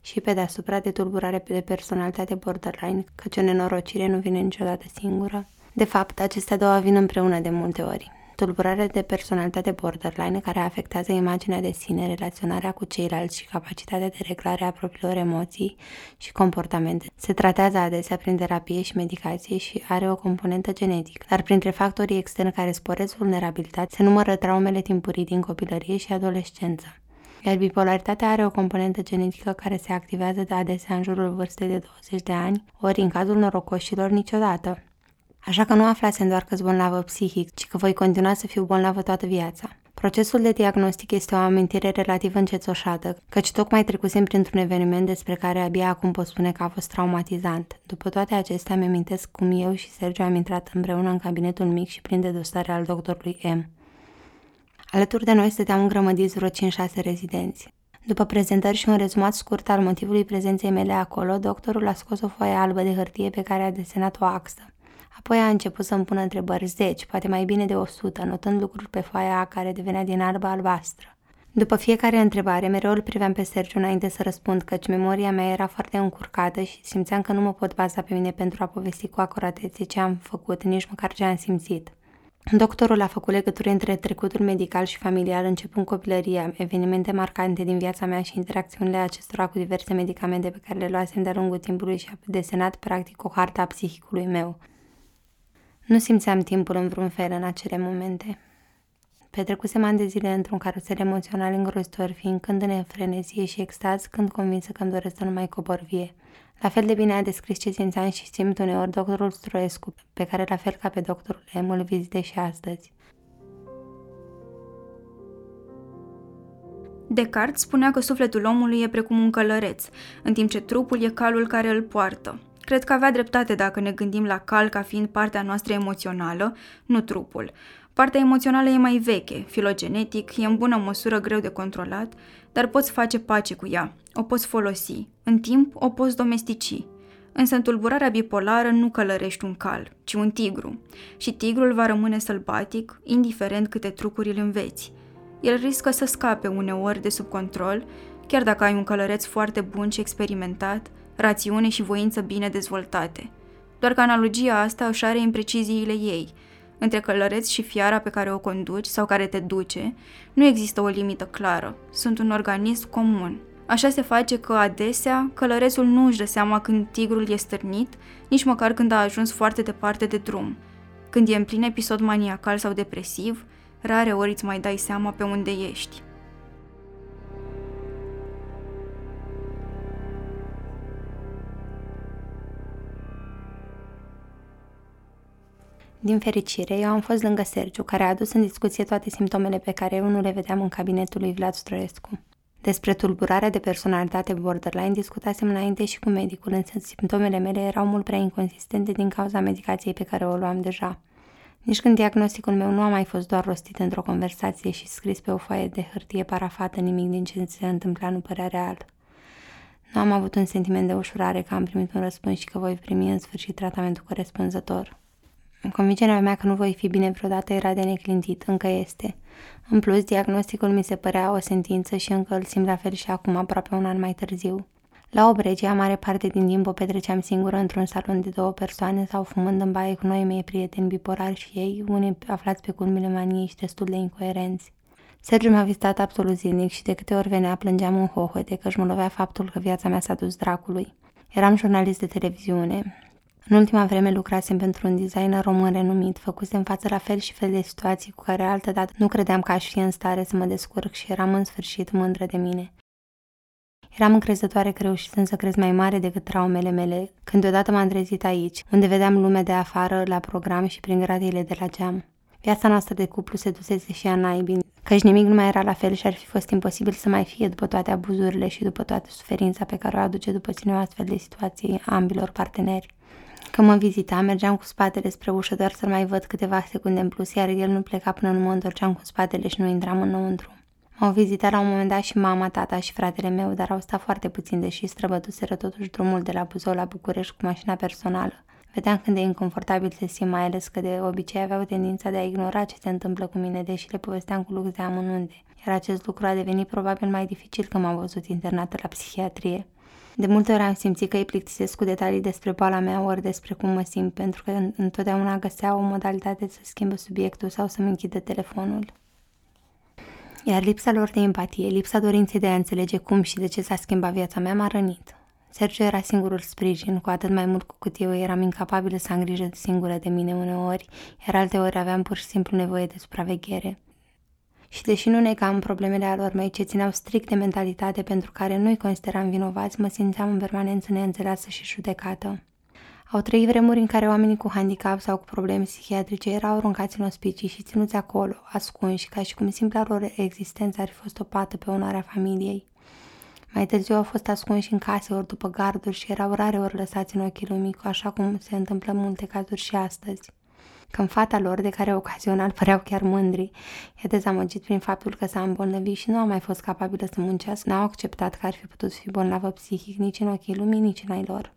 și pe deasupra de tulburare de personalitate borderline, căci o nenorocire nu vine niciodată singură. De fapt, acestea două vin împreună de multe ori tulburare de personalitate borderline care afectează imaginea de sine, relaționarea cu ceilalți și capacitatea de reglare a propriilor emoții și comportamente. Se tratează adesea prin terapie și medicație și are o componentă genetică, dar printre factorii externi care sporesc vulnerabilitatea se numără traumele timpurii din copilărie și adolescență iar bipolaritatea are o componentă genetică care se activează de adesea în jurul vârstei de 20 de ani, ori în cazul norocoșilor niciodată. Așa că nu aflasem doar că sunt bolnavă psihic, ci că voi continua să fiu bolnavă toată viața. Procesul de diagnostic este o amintire relativ încețoșată, căci tocmai trecusem printr-un eveniment despre care abia acum pot spune că a fost traumatizant. După toate acestea, mi amintesc cum eu și Sergio am intrat împreună în cabinetul mic și plin de dosare al doctorului M. Alături de noi stăteam îngrămădiți vreo 5-6 rezidenți. După prezentări și un rezumat scurt al motivului prezenței mele acolo, doctorul a scos o foaie albă de hârtie pe care a desenat o axă. Apoi a început să-mi pună întrebări zeci, poate mai bine de o sută, notând lucruri pe foaia care devenea din albă albastră. După fiecare întrebare, mereu îl priveam pe Sergiu înainte să răspund, căci memoria mea era foarte încurcată și simțeam că nu mă pot baza pe mine pentru a povesti cu acuratețe ce am făcut, nici măcar ce am simțit. Doctorul a făcut legături între trecutul medical și familial, începând copilăria, evenimente marcante din viața mea și interacțiunile acestora cu diverse medicamente pe care le luasem de-a lungul timpului și a desenat practic o harta a psihicului meu. Nu simțeam timpul în vreun fel în acele momente. Petrecusem ani de zile într-un carusel emoțional îngrozitor, fiind când în frenezie și extaz, când convinsă că îmi doresc să nu mai cobor vie. La fel de bine a descris ce simțeam și simt uneori doctorul Stroescu, pe care la fel ca pe doctorul M îl vizite și astăzi. Descartes spunea că sufletul omului e precum un călăreț, în timp ce trupul e calul care îl poartă. Cred că avea dreptate dacă ne gândim la cal ca fiind partea noastră emoțională, nu trupul. Partea emoțională e mai veche, filogenetic, e în bună măsură greu de controlat, dar poți face pace cu ea, o poți folosi, în timp o poți domestici. Însă în tulburarea bipolară nu călărești un cal, ci un tigru. Și tigrul va rămâne sălbatic, indiferent câte trucuri îl înveți. El riscă să scape uneori de sub control, chiar dacă ai un călăreț foarte bun și experimentat, rațiune și voință bine dezvoltate. Doar că analogia asta își are impreciziile ei. Între călăreț și fiara pe care o conduci sau care te duce, nu există o limită clară. Sunt un organism comun. Așa se face că adesea călărețul nu își dă seama când tigrul e stârnit, nici măcar când a ajuns foarte departe de drum. Când e în plin episod maniacal sau depresiv, rare ori îți mai dai seama pe unde ești. Din fericire, eu am fost lângă Sergiu, care a adus în discuție toate simptomele pe care eu nu le vedeam în cabinetul lui Vlad Stroescu. Despre tulburarea de personalitate borderline discutasem înainte și cu medicul, însă simptomele mele erau mult prea inconsistente din cauza medicației pe care o luam deja. Nici când diagnosticul meu nu a mai fost doar rostit într-o conversație și scris pe o foaie de hârtie parafată, nimic din ce se întâmpla nu părea real. Nu am avut un sentiment de ușurare că am primit un răspuns și că voi primi în sfârșit tratamentul corespunzător. Convingerea mea că nu voi fi bine vreodată era de neclintit, încă este. În plus, diagnosticul mi se părea o sentință și încă îl simt la fel și acum, aproape un an mai târziu. La Obregia, mare parte din timp o petreceam singură într-un salon de două persoane sau fumând în baie cu noi mei prieteni bipolari și ei, unii aflați pe culmile maniei și destul de incoerenți. Sergiu m-a vizitat absolut zilnic și de câte ori venea plângeam un hohote că își mă lovea faptul că viața mea s-a dus dracului. Eram jurnalist de televiziune. În ultima vreme lucrasem pentru un designer român renumit, făcusem față la fel și fel de situații cu care altădată nu credeam că aș fi în stare să mă descurc și eram în sfârșit mândră de mine. Eram încrezătoare că reușisem să crezi mai mare decât traumele mele, când deodată m-am trezit aici, unde vedeam lumea de afară, la program și prin gratiile de la geam. Viața noastră de cuplu se dusese și a naibii, căci nimic nu mai era la fel și ar fi fost imposibil să mai fie după toate abuzurile și după toată suferința pe care o aduce după sine o astfel de situație ambilor parteneri. Când mă vizita, mergeam cu spatele spre ușă doar să mai văd câteva secunde în plus, iar el nu pleca până nu mă întorceam cu spatele și nu intram înăuntru. M-au vizitat la un moment dat și mama, tata și fratele meu, dar au stat foarte puțin, deși străbătuseră totuși drumul de la Buzău la București cu mașina personală. Vedeam când de inconfortabil se simt, mai ales că de obicei aveau tendința de a ignora ce se întâmplă cu mine, deși le povesteam cu lux de amănunte. Iar acest lucru a devenit probabil mai dificil când m-am văzut internată la psihiatrie. De multe ori am simțit că îi plictisesc cu detalii despre boala mea ori despre cum mă simt, pentru că întotdeauna găsea o modalitate să schimbe subiectul sau să-mi închidă telefonul. Iar lipsa lor de empatie, lipsa dorinței de a înțelege cum și de ce s-a schimbat viața mea m-a rănit. Sergio era singurul sprijin, cu atât mai mult cu cât eu eram incapabilă să am grijă singură de mine uneori, iar alte ori aveam pur și simplu nevoie de supraveghere. Și deși nu negam problemele alor mei ce țineau strict de mentalitate pentru care nu-i consideram vinovați, mă simțeam în permanență neînțeleasă și judecată. Au trăit vremuri în care oamenii cu handicap sau cu probleme psihiatrice erau aruncați în ospicii și ținuți acolo, ascunși, ca și cum simpla lor existență ar fi fost o pată pe onoarea familiei. Mai târziu au fost ascunși în case ori după garduri și erau rare ori lăsați în ochii lumii, așa cum se întâmplă în multe cazuri și astăzi. Când fata lor, de care ocazional păreau chiar mândri, i-a dezamăgit prin faptul că s-a îmbolnăvit și nu a mai fost capabilă să muncească, n-au acceptat că ar fi putut fi bolnavă psihic nici în ochii lumii, nici în ai lor.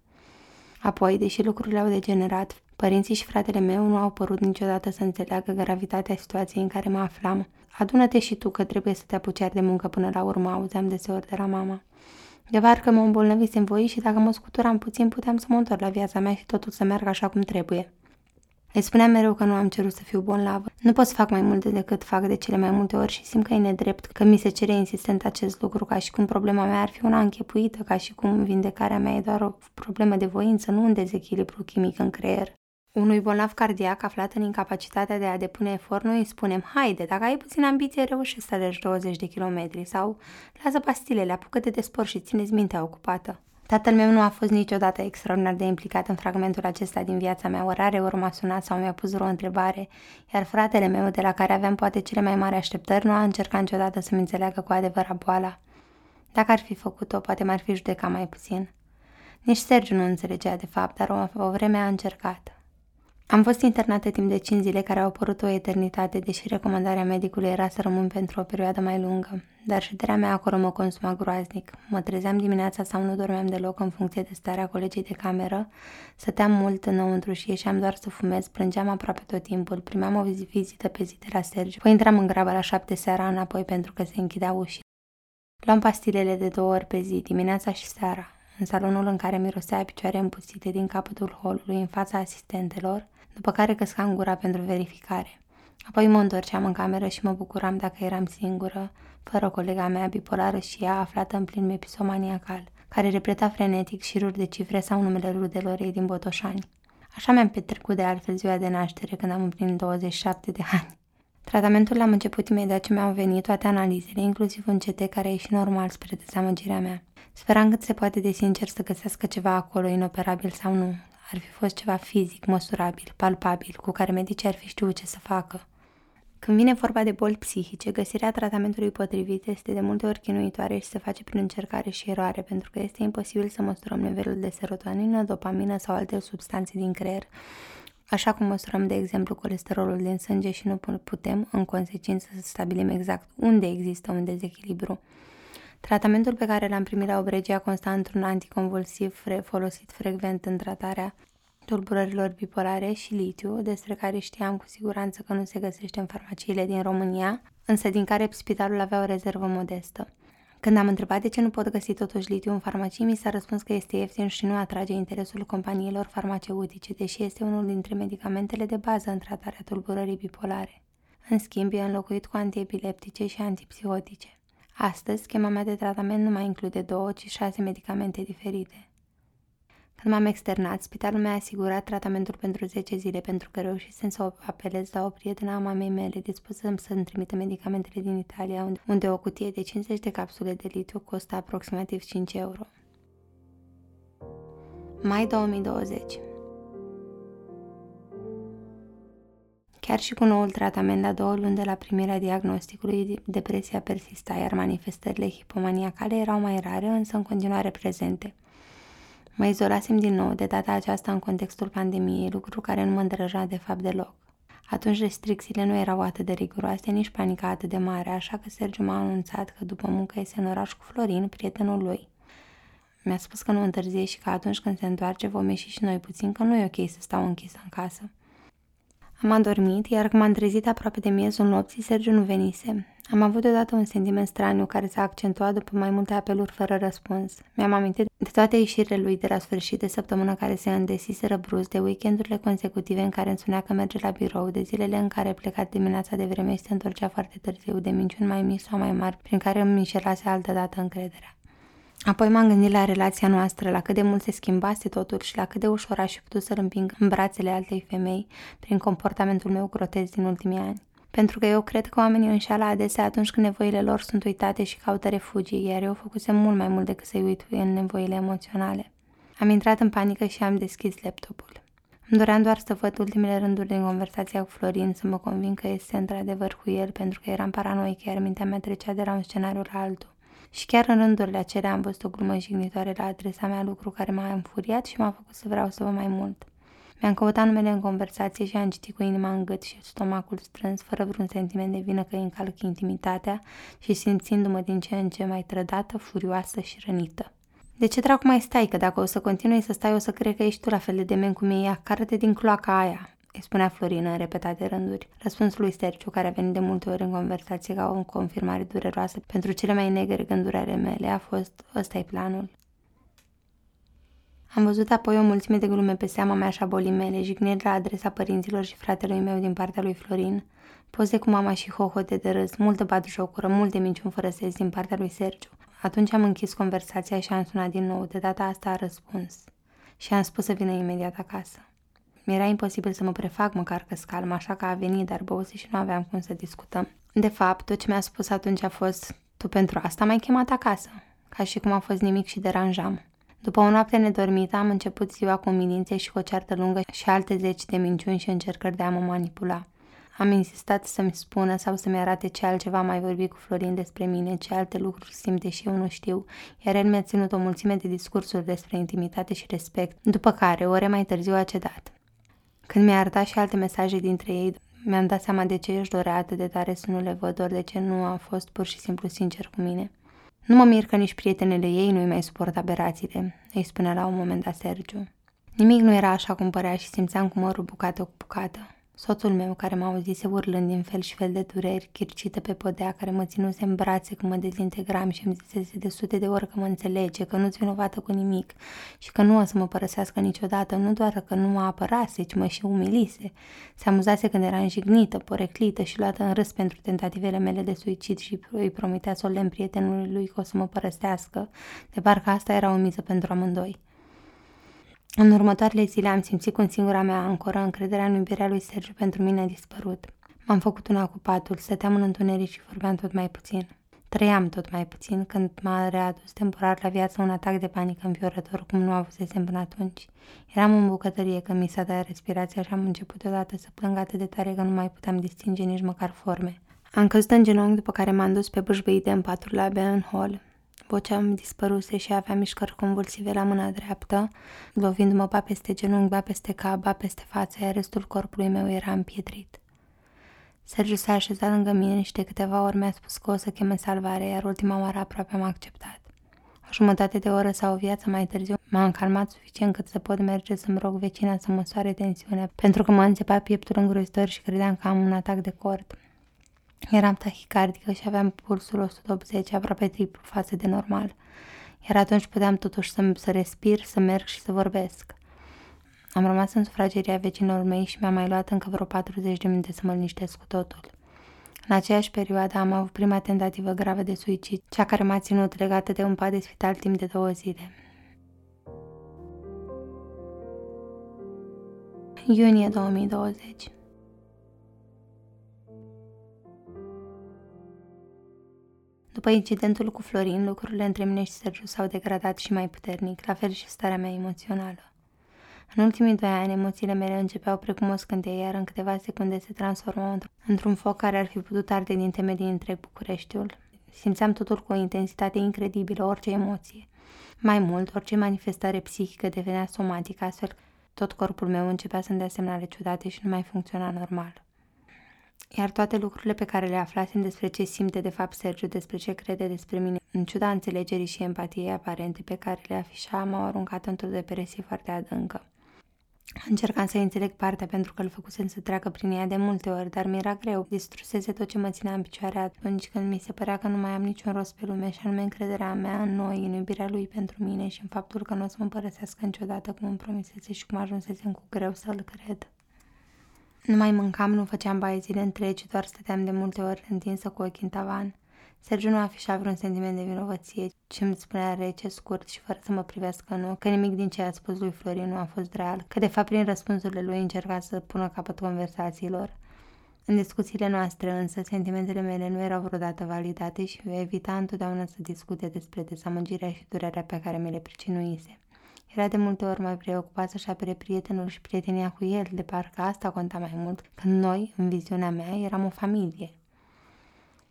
Apoi, deși lucrurile au degenerat, părinții și fratele meu nu au părut niciodată să înțeleagă gravitatea situației în care mă aflam. Adună-te și tu că trebuie să te apuci de muncă până la urmă, auzeam deseori de la mama. De că mă îmbolnăvisem voi și dacă mă scuturam puțin puteam să mă întorc la viața mea și totul să meargă așa cum trebuie. Îi spuneam mereu că nu am cerut să fiu bolnavă. Nu pot să fac mai multe decât fac de cele mai multe ori și simt că e nedrept că mi se cere insistent acest lucru, ca și cum problema mea ar fi una închepuită, ca și cum vindecarea mea e doar o problemă de voință, nu un dezechilibru chimic în creier. Unui bolnav cardiac aflat în incapacitatea de a depune efort, noi îi spunem, haide, dacă ai puțin ambiție, reușești să alegi 20 de kilometri sau lasă pastilele, apucă-te de sport și țineți mintea ocupată. Tatăl meu nu a fost niciodată extraordinar de implicat în fragmentul acesta din viața mea, orare ori m-a sunat sau mi-a pus vreo întrebare, iar fratele meu, de la care aveam poate cele mai mari așteptări, nu a încercat niciodată să-mi înțeleagă cu adevărat boala. Dacă ar fi făcut-o, poate m-ar fi judecat mai puțin. Nici Sergiu nu înțelegea de fapt, dar o, o vreme a încercat. Am fost internată timp de 5 zile care au părut o eternitate, deși recomandarea medicului era să rămân pentru o perioadă mai lungă. Dar șederea mea acolo mă consuma groaznic. Mă trezeam dimineața sau nu dormeam deloc în funcție de starea colegii de cameră, stăteam mult înăuntru și ieșeam doar să fumez, plângeam aproape tot timpul, primeam o vizită pe zi de la Sergiu, apoi intram în grabă la șapte seara înapoi pentru că se închidea ușii. Luam pastilele de două ori pe zi, dimineața și seara, în salonul în care mirosea picioare împuțite din capătul holului în fața asistentelor, după care căscam gura pentru verificare. Apoi mă întorceam în cameră și mă bucuram dacă eram singură, fără colega mea bipolară și ea aflată în plin episomaniacal, care repeta frenetic șiruri de cifre sau numele rudelor ei din Botoșani. Așa mi-am petrecut de altfel ziua de naștere când am împlinit 27 de ani. Tratamentul l-am început imediat ce mi-au venit toate analizele, inclusiv un CT care a ieșit normal spre dezamăgirea mea. Speram cât se poate de sincer să găsească ceva acolo, inoperabil sau nu. Ar fi fost ceva fizic, măsurabil, palpabil, cu care medicii ar fi știut ce să facă. Când vine vorba de boli psihice, găsirea tratamentului potrivit este de multe ori chinuitoare și se face prin încercare și eroare, pentru că este imposibil să măsurăm nivelul de serotonină, dopamină sau alte substanțe din creier, așa cum măsurăm, de exemplu, colesterolul din sânge și nu putem, în consecință, să stabilim exact unde există un dezechilibru. Tratamentul pe care l-am primit la Obregia consta într-un anticonvulsiv folosit frecvent în tratarea tulburărilor bipolare și litiu, despre care știam cu siguranță că nu se găsește în farmaciile din România, însă din care spitalul avea o rezervă modestă. Când am întrebat de ce nu pot găsi totuși litiu în farmacii, mi s-a răspuns că este ieftin și nu atrage interesul companiilor farmaceutice, deși este unul dintre medicamentele de bază în tratarea tulburării bipolare. În schimb, e înlocuit cu antiepileptice și antipsihotice. Astăzi, schema mea de tratament nu mai include două, ci șase medicamente diferite. Când m-am externat, spitalul mi-a asigurat tratamentul pentru 10 zile pentru că reușisem să apelez la o prietenă a mamei mele dispusă să-mi trimită medicamentele din Italia, unde o cutie de 50 de capsule de litiu costă aproximativ 5 euro. Mai 2020 Chiar și cu noul tratament la două luni de la primirea diagnosticului, depresia persista, iar manifestările hipomaniacale erau mai rare, însă în continuare prezente. Mă izolasem din nou, de data aceasta în contextul pandemiei, lucru care nu mă îndrăja de fapt deloc. Atunci restricțiile nu erau atât de riguroase, nici panica atât de mare, așa că Sergiu m-a anunțat că după muncă este în oraș cu Florin, prietenul lui. Mi-a spus că nu întârzie și că atunci când se întoarce vom ieși și noi puțin, că nu e ok să stau închisă în casă. Am adormit, iar când m-am trezit aproape de miezul nopții, Sergiu nu venise. Am avut deodată un sentiment straniu care s-a accentuat după mai multe apeluri fără răspuns. Mi-am amintit de toate ieșirile lui de la sfârșit de săptămână care se îndesiseră brusc, de weekendurile consecutive în care îmi spunea că merge la birou, de zilele în care pleca dimineața de vreme și se întorcea foarte târziu, de minciuni mai mici sau mai mari, prin care îmi înșelase altă dată încrederea. Apoi m-am gândit la relația noastră, la cât de mult se schimbase totul și la cât de ușor aș fi putut să-l împing în brațele altei femei prin comportamentul meu grotesc din ultimii ani. Pentru că eu cred că oamenii înșeală adesea atunci când nevoile lor sunt uitate și caută refugii, iar eu făcusem mult mai mult decât să-i uit în nevoile emoționale. Am intrat în panică și am deschis laptopul. Îmi doream doar să văd ultimele rânduri din conversația cu Florin, să mă convin că este într-adevăr cu el, pentru că eram paranoic, iar mintea mea trecea de la un scenariu la altul. Și chiar în rândurile acelea am văzut o glumă jignitoare la adresa mea, lucru care m-a înfuriat și m-a făcut să vreau să vă mai mult. Mi-am căutat numele în conversație și am citit cu inima în gât și stomacul strâns, fără vreun sentiment de vină că îi încalc intimitatea și simțindu-mă din ce în ce mai trădată, furioasă și rănită. De ce dracu mai stai? Că dacă o să continui să stai, o să cred că ești tu la fel de dement cum e ea. Care-te din cloaca aia îi spunea Florina în repetate rânduri. Răspunsul lui Sergiu, care a venit de multe ori în conversație ca o confirmare dureroasă pentru cele mai negre gânduri ale mele, a fost ăsta e planul. Am văzut apoi o mulțime de glume pe seama mea și a bolii mele, jigniri la adresa părinților și fratelui meu din partea lui Florin, poze cu mama și hohote de râs, multă jocură, multe minciuni fără sens din partea lui Sergiu. Atunci am închis conversația și am sunat din nou, de data asta a răspuns. Și am spus să vină imediat acasă. Mi-era imposibil să mă prefac măcar că scalm, așa că a venit, dar băuse și nu aveam cum să discutăm. De fapt, tot ce mi-a spus atunci a fost, tu pentru asta m-ai chemat acasă, ca și cum a fost nimic și deranjam. După o noapte nedormită, am început ziua cu umilințe și cu o ceartă lungă și alte zeci de minciuni și încercări de a mă manipula. Am insistat să-mi spună sau să-mi arate ce altceva mai vorbi cu Florin despre mine, ce alte lucruri simte și eu nu știu, iar el mi-a ținut o mulțime de discursuri despre intimitate și respect, după care, ore mai târziu, a cedat. Când mi-a arătat și alte mesaje dintre ei, mi-am dat seama de ce își dorea atât de tare să nu le văd, ori de ce nu a fost pur și simplu sincer cu mine. Nu mă mir că nici prietenele ei nu-i mai suport aberațiile, îi spunea la un moment dat Sergiu. Nimic nu era așa cum părea și simțeam cum mărul bucată cu bucată. Soțul meu, care mă auzise urlând din fel și fel de dureri, chircită pe podea, care mă ținuse în brațe când mă dezintegram și îmi zisese de sute de ori că mă înțelege, că nu-ți vinovată cu nimic și că nu o să mă părăsească niciodată, nu doar că nu mă apărase, ci mă și umilise. Se amuzase când era înjignită, poreclită și luată în râs pentru tentativele mele de suicid și îi promitea solemn prietenului lui că o să mă părăsească, de parcă asta era o miză pentru amândoi. În următoarele zile am simțit cum singura mea ancoră, încrederea în iubirea lui Sergiu pentru mine a dispărut. M-am făcut una cu patul, stăteam în întuneric și vorbeam tot mai puțin. Trăiam tot mai puțin când m-a readus temporar la viață un atac de panică înfiorător cum nu avusesem până atunci. Eram în bucătărie când mi s-a dat respirația și am început odată să plâng atât de tare că nu mai puteam distinge nici măcar forme. Am căzut în genunchi după care m-am dus pe bâșbâite în patul la Ben Hall. Vocea îmi dispăruse și avea mișcări convulsive la mâna dreaptă, lovindu-mă ba peste genunchi, ba peste cap, ba peste față, iar restul corpului meu era împietrit. Sergiu s-a așezat lângă mine și de câteva ori mi-a spus că o să cheme salvare, iar ultima oară aproape am acceptat. O jumătate de oră sau o viață mai târziu m-am calmat suficient cât să pot merge să-mi rog vecina să măsoare tensiunea, pentru că mă înțepa pieptul îngrozitor și credeam că am un atac de cord. Eram tahicardică și aveam pulsul 180, aproape triplu față de normal. Iar atunci puteam totuși să, să respir, să merg și să vorbesc. Am rămas în sufrageria vecinilor mei și mi-a mai luat încă vreo 40 de minute să mă liniștesc cu totul. În aceeași perioadă am avut prima tentativă gravă de suicid, cea care m-a ținut legată de un pat de spital timp de două zile. Iunie 2020 După incidentul cu Florin, lucrurile între mine și Sergiu s-au degradat și mai puternic, la fel și starea mea emoțională. În ultimii doi ani, emoțiile mele începeau precum o scânteie, iar în câteva secunde se transformau într-un foc care ar fi putut arde din temelii întreg Bucureștiul. Simțeam totul cu o intensitate incredibilă, orice emoție. Mai mult, orice manifestare psihică devenea somatică, astfel tot corpul meu începea să-mi dea semnale ciudate și nu mai funcționa normal. Iar toate lucrurile pe care le aflasem despre ce simte de fapt Sergiu, despre ce crede despre mine, în ciuda înțelegerii și empatiei aparente pe care le afisha, m-au aruncat într-o depresie foarte adâncă. Încercam să înțeleg partea pentru că îl făcusem să treacă prin ea de multe ori, dar mi-era greu. Distrusese tot ce mă ținea în picioare atunci când mi se părea că nu mai am niciun rost pe lume și anume încrederea mea în noi, în iubirea lui pentru mine și în faptul că nu o să mă părăsească niciodată cum îmi promisese și cum ajunsesem cu greu să-l cred. Nu mai mâncam, nu făceam baie zile întregi, doar stăteam de multe ori întinsă cu ochii în tavan. Sergiu nu afișa vreun sentiment de vinovăție, ci îmi spunea rece, scurt și fără să mă privească în ochi, că nimic din ce a spus lui Florin nu a fost real, că de fapt prin răspunsurile lui încerca să pună capăt conversațiilor. În discuțiile noastre însă, sentimentele mele nu erau vreodată validate și evita întotdeauna să discute despre dezamăgirea și durerea pe care mi le pricinuise. Era de multe ori mai preocupat să-și apere prietenul și prietenia cu el, de parcă asta conta mai mult, când noi, în viziunea mea, eram o familie.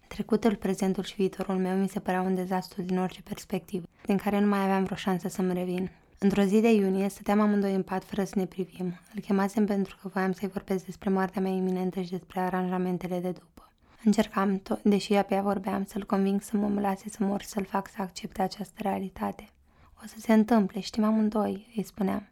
Trecutul, prezentul și viitorul meu mi se părea un dezastru din orice perspectivă, din care nu mai aveam vreo șansă să-mi revin. Într-o zi de iunie stăteam amândoi în pat fără să ne privim. Îl chemasem pentru că voiam să-i vorbesc despre moartea mea iminentă și despre aranjamentele de după. Încercam, to- deși abia vorbeam, să-l conving să mă lase să mor, să-l fac să accepte această realitate. O să se întâmple, știm amândoi, îi spuneam.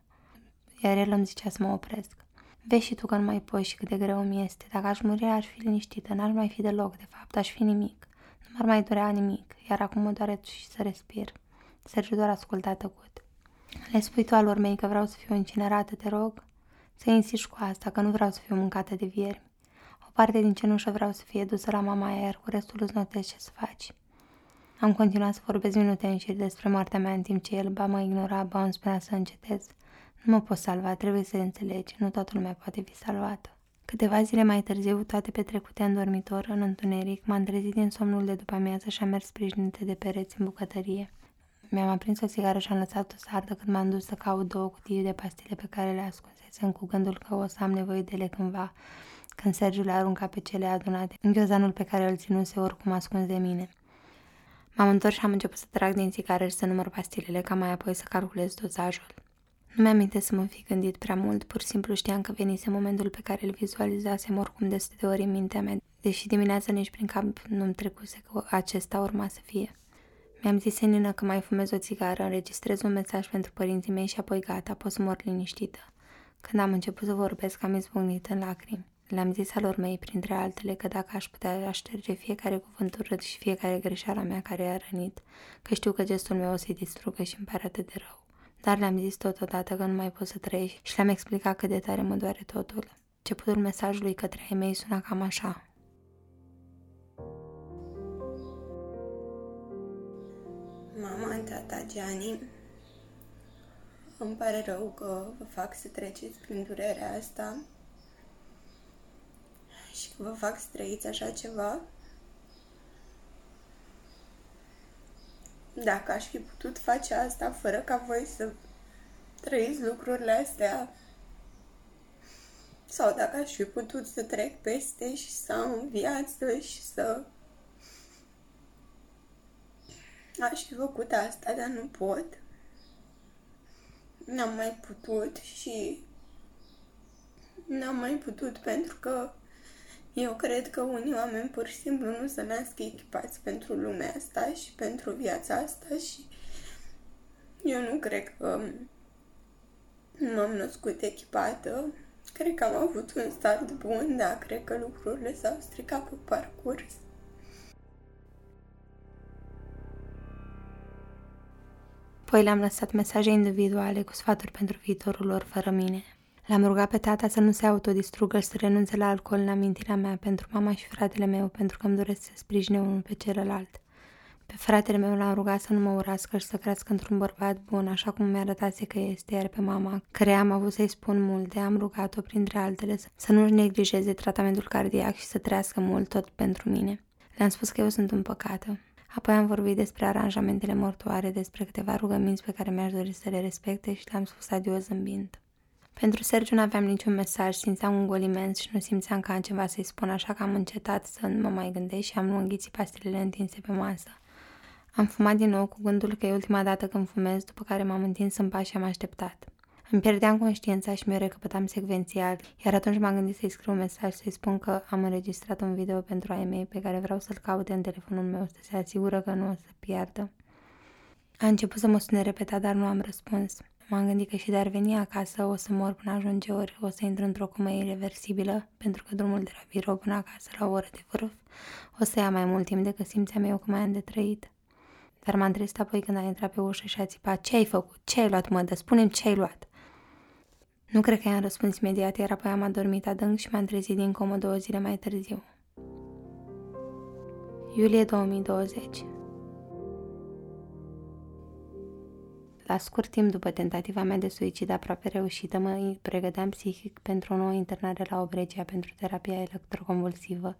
Iar el îmi zicea să mă opresc. Vezi și tu că nu mai poți și cât de greu mi este. Dacă aș muri, aș fi liniștită, n-ar mai fi deloc, de fapt, aș fi nimic. Nu m-ar mai durea nimic, iar acum mă doare și să respir. Sergiu doar asculta tăcut. Le spui tu alor mei că vreau să fiu incinerată, te rog? Să insiști cu asta, că nu vreau să fiu mâncată de viermi. O parte din cenușă vreau să fie dusă la mama iar cu restul îți notezi ce să faci. Am continuat să vorbesc minute în șir despre moartea mea în timp ce el ba mă ignora, ba îmi spunea să încetez. Nu mă pot salva, trebuie să înțelegi, nu toată lumea poate fi salvată. Câteva zile mai târziu, toate petrecute în dormitor, în întuneric, m-am trezit din somnul de după amiază și am mers sprijinite de pereți în bucătărie. Mi-am aprins o țigară și am lăsat-o să ardă când m-am dus să caut două cutii de pastile pe care le ascunsesem cu gândul că o să am nevoie de ele cândva, când Sergiu le arunca pe cele adunate în ghiozanul pe care îl ținuse oricum ascuns de mine. M-am întors și am început să trag din țigară și să număr pastilele, ca mai apoi să calculez dozajul. Nu mi-am să mă fi gândit prea mult, pur și simplu știam că venise momentul pe care îl vizualizasem oricum de de ori în mintea mea, deși dimineața nici prin cap nu-mi trecuse că acesta urma să fie. Mi-am zis senină că mai fumez o țigară, înregistrez un mesaj pentru părinții mei și apoi gata, pot să mor liniștită. Când am început să vorbesc, am izbucnit în lacrimi. Le-am zis alor mei, printre altele, că dacă aș putea șterge fiecare cuvânt urât și fiecare greșeală mea care i-a rănit, că știu că gestul meu o să-i distrugă și îmi pare atât de rău. Dar le-am zis totodată că nu mai pot să trăiesc și le-am explicat cât de tare mă doare totul. Începutul mesajului către ai mei suna cam așa. Mama, tata, Gianni, îmi pare rău că vă fac să treceți prin durerea asta și că vă fac să trăiți așa ceva. Dacă aș fi putut face asta fără ca voi să trăiți lucrurile astea sau dacă aș fi putut să trec peste și să am viață și să aș fi făcut asta, dar nu pot. N-am mai putut și n-am mai putut pentru că eu cred că unii oameni pur și simplu nu se nasc echipați pentru lumea asta și pentru viața asta și eu nu cred că m-am născut echipată. Cred că am avut un start bun, dar cred că lucrurile s-au stricat pe parcurs. Apoi le-am lăsat mesaje individuale cu sfaturi pentru viitorul lor fără mine. L-am rugat pe tata să nu se autodistrugă și să renunțe la alcool în amintirea mea pentru mama și fratele meu, pentru că îmi doresc să sprijine unul pe celălalt. Pe fratele meu l-am rugat să nu mă urască și să crească într-un bărbat bun, așa cum mi-a arătat că este, iar pe mama, care am avut să-i spun multe, am rugat-o, printre altele, să nu-și neglijeze tratamentul cardiac și să trăiască mult tot pentru mine. Le-am spus că eu sunt împăcată. Apoi am vorbit despre aranjamentele mortoare, despre câteva rugăminți pe care mi-aș dori să le respecte și le-am spus adio zâmbind. Pentru Sergiu nu aveam niciun mesaj, simțeam un gol imens și nu simțeam că am ceva să-i spun, așa că am încetat să nu mă mai gândesc și am înghițit pastilele întinse pe masă. Am fumat din nou cu gândul că e ultima dată când fumez, după care m-am întins în pas și am așteptat. Îmi pierdeam conștiința și mi-o recăpătam secvențial, iar atunci m-am gândit să-i scriu un mesaj să-i spun că am înregistrat un video pentru ai mei pe care vreau să-l caute în telefonul meu să se asigură că nu o să piardă. A început să mă sune repetat, dar nu am răspuns. M-am gândit că și de ar veni acasă o să mor până ajunge ori, o să intru într-o comă irreversibilă, pentru că drumul de la birou până acasă la o oră de vârf o să ia mai mult timp decât simțeam eu că mai am de trăit. Dar m-am trezit apoi când a intrat pe ușă și a țipat, ce ai făcut? Ce ai luat, mă? Dă, spune ce ai luat. Nu cred că i-am răspuns imediat, iar apoi am adormit adânc și m-am trezit din comă două zile mai târziu. Iulie 2020 La scurt timp după tentativa mea de suicid aproape reușită, mă pregăteam psihic pentru o nouă internare la Obregia pentru terapia electroconvulsivă,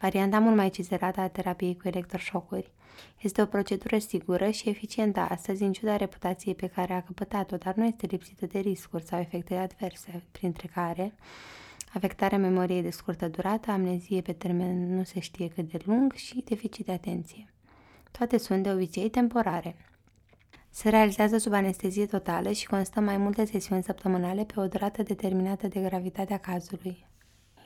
varianta mult mai cizerată a terapiei cu electroșocuri. Este o procedură sigură și eficientă astăzi, în ciuda reputației pe care a căpătat-o, dar nu este lipsită de riscuri sau efecte adverse, printre care afectarea memoriei de scurtă durată, amnezie pe termen nu se știe cât de lung și deficit de atenție. Toate sunt de obicei temporare. Se realizează sub anestezie totală și constă mai multe sesiuni săptămânale pe o durată determinată de gravitatea cazului.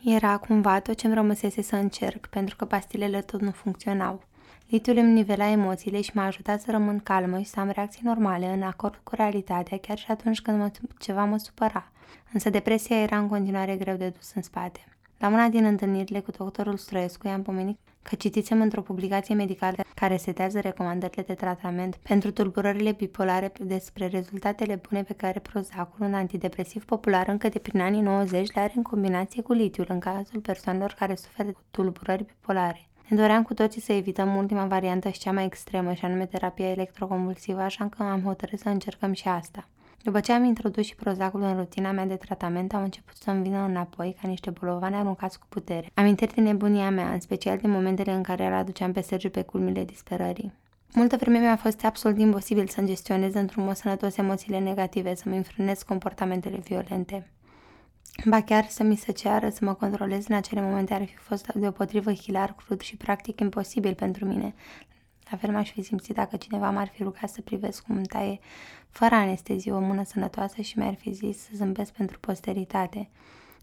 Era cumva tot ce-mi rămăsese să încerc, pentru că pastilele tot nu funcționau. Litiul îmi nivela emoțiile și m-a ajutat să rămân calmă și să am reacții normale, în acord cu realitatea, chiar și atunci când mă, ceva mă supăra. Însă depresia era în continuare greu de dus în spate. La una din întâlnirile cu doctorul Stroescu i-am pomenit că citisem într-o publicație medicală care setează recomandările de tratament pentru tulburările bipolare despre rezultatele bune pe care Prozacul, un antidepresiv popular încă de prin anii 90, le are în combinație cu litiul în cazul persoanelor care suferă de tulburări bipolare. Ne doream cu toții să evităm ultima variantă și cea mai extremă, și anume terapia electroconvulsivă, așa că am hotărât să încercăm și asta. După ce am introdus și prozacul în rutina mea de tratament, au început să-mi vină înapoi ca niște bolovane aruncați cu putere. Amintiri de nebunia mea, în special de momentele în care îl aduceam pe Sergiu pe culmile disperării. Multă vreme mi-a fost absolut imposibil să-mi gestionez într-un mod sănătos emoțiile negative, să-mi înfrânez comportamentele violente. Ba chiar să mi se ceară să mă controlez în acele momente ar fi fost deopotrivă hilar, crud și practic imposibil pentru mine. La fel m-aș fi simțit dacă cineva m-ar fi rugat să privesc cum îmi taie fără anestezie o mână sănătoasă și mi-ar fi zis să zâmbesc pentru posteritate.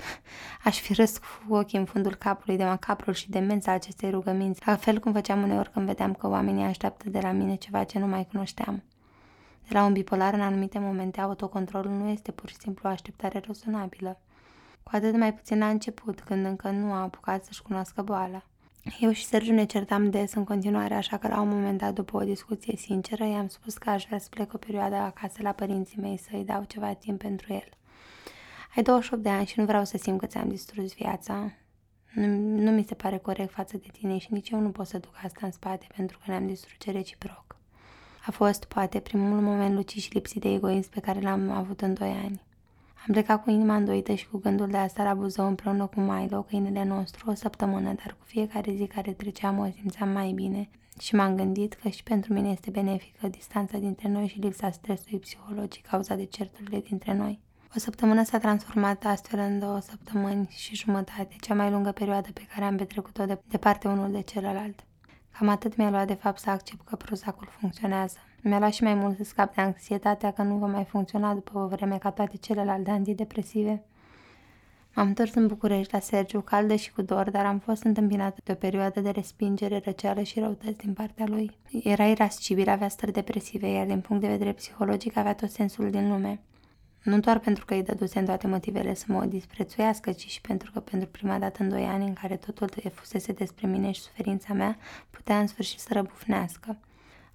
Aș fi râs cu ochii în fundul capului de macaprul și demența acestei rugăminți, la fel cum făceam uneori când vedeam că oamenii așteaptă de la mine ceva ce nu mai cunoșteam. De la un bipolar, în anumite momente, autocontrolul nu este pur și simplu o așteptare rezonabilă. Cu atât mai puțin la început, când încă nu a apucat să-și cunoască boala. Eu și Sergiu ne certam des în continuare, așa că la un moment dat, după o discuție sinceră, i-am spus că aș vrea să plec o perioadă acasă la părinții mei să-i dau ceva timp pentru el. Ai 28 de ani și nu vreau să simt că ți-am distrus viața. Nu, nu mi se pare corect față de tine și nici eu nu pot să duc asta în spate pentru că ne-am distruge reciproc. A fost, poate, primul moment lucid și lipsit de egoism pe care l-am avut în doi ani. Am plecat cu inima îndoită și cu gândul de a sta la Buzău împreună cu Milo, câinele nostru, o săptămână, dar cu fiecare zi care treceam o simțeam mai bine și m-am gândit că și pentru mine este benefică distanța dintre noi și lipsa stresului psihologic cauzat de certurile dintre noi. O săptămână s-a transformat astfel în două săptămâni și jumătate, cea mai lungă perioadă pe care am petrecut-o de, departe unul de celălalt. Cam atât mi-a luat de fapt să accept că Prozacul funcționează. Mi-a luat și mai mult să scap de anxietatea că nu va mai funcționa după o vreme ca toate celelalte antidepresive. M-am întors în București la Sergiu, caldă și cu dor, dar am fost întâmpinată de o perioadă de respingere, răceală și răutăți din partea lui. Era irascibil, avea stări depresive, iar din punct de vedere psihologic avea tot sensul din lume. Nu doar pentru că îi dădusem toate motivele să mă disprețuiască, ci și pentru că pentru prima dată în doi ani în care totul fusese despre mine și suferința mea, putea în sfârșit să răbufnească.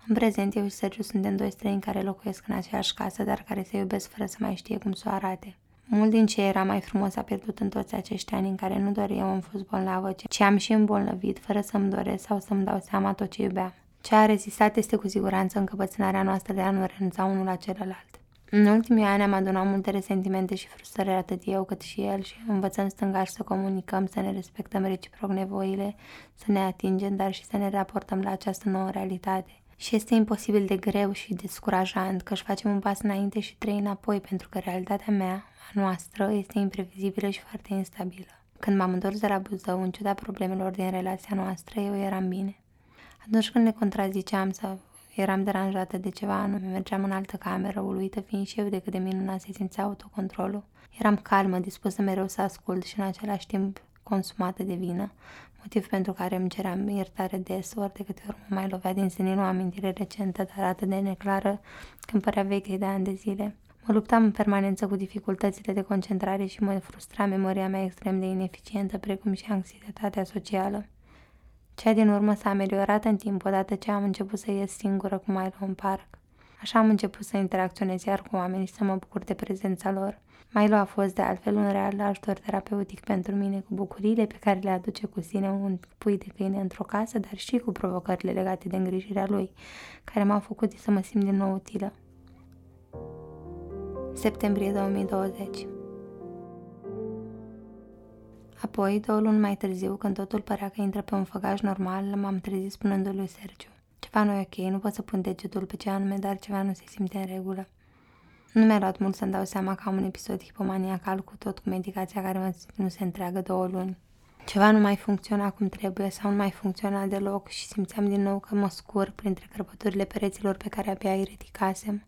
În prezent, eu și Sergiu suntem doi străini care locuiesc în aceeași casă, dar care se iubesc fără să mai știe cum să o arate. Mult din ce era mai frumos a pierdut în toți acești ani în care nu doar eu am fost bolnavă, ci am și îmbolnăvit fără să-mi doresc sau să-mi dau seama tot ce iubeam. Ce a rezistat este cu siguranță încăpățânarea noastră de a nu renunța unul la celălalt. În ultimii ani am adunat multe resentimente și frustrări atât eu cât și el și învățăm stângași să comunicăm, să ne respectăm reciproc nevoile, să ne atingem, dar și să ne raportăm la această nouă realitate. Și este imposibil de greu și descurajant că își facem un pas înainte și trei înapoi pentru că realitatea mea, a noastră, este imprevizibilă și foarte instabilă. Când m-am întors de la Buzău, în ciuda problemelor din relația noastră, eu eram bine. Atunci când ne contraziceam sau Eram deranjată de ceva anume, mergeam în altă cameră, uluită fiind și eu de cât de minunat se simțea autocontrolul. Eram calmă, dispusă mereu să ascult și în același timp consumată de vină, motiv pentru care îmi ceream iertare des, ori de câte ori mă mai lovea din senin o amintire recentă, dar atât de neclară, când părea veche de ani de zile. Mă luptam în permanență cu dificultățile de concentrare și mă frustra memoria mea extrem de ineficientă, precum și anxietatea socială. Cea din urmă s-a ameliorat în timp odată ce am început să ies singură cu Milo în parc. Așa am început să interacționez iar cu oamenii și să mă bucur de prezența lor. Milo a fost de altfel un real ajutor terapeutic pentru mine cu bucuriile pe care le aduce cu sine un pui de câine într-o casă, dar și cu provocările legate de îngrijirea lui, care m-au făcut să mă simt din nou utilă. Septembrie 2020 Apoi, două luni mai târziu, când totul părea că intră pe un făgaș normal, m-am trezit spunându lui Sergiu. Ceva nu e ok, nu pot să pun degetul pe ce anume, dar ceva nu se simte în regulă. Nu mi-a luat mult să-mi dau seama că am un episod hipomaniacal cu tot cu medicația care mă nu se întreagă două luni. Ceva nu mai funcționa cum trebuie sau nu mai funcționa deloc și simțeam din nou că mă scur printre crăpăturile pereților pe care abia îi ridicasem.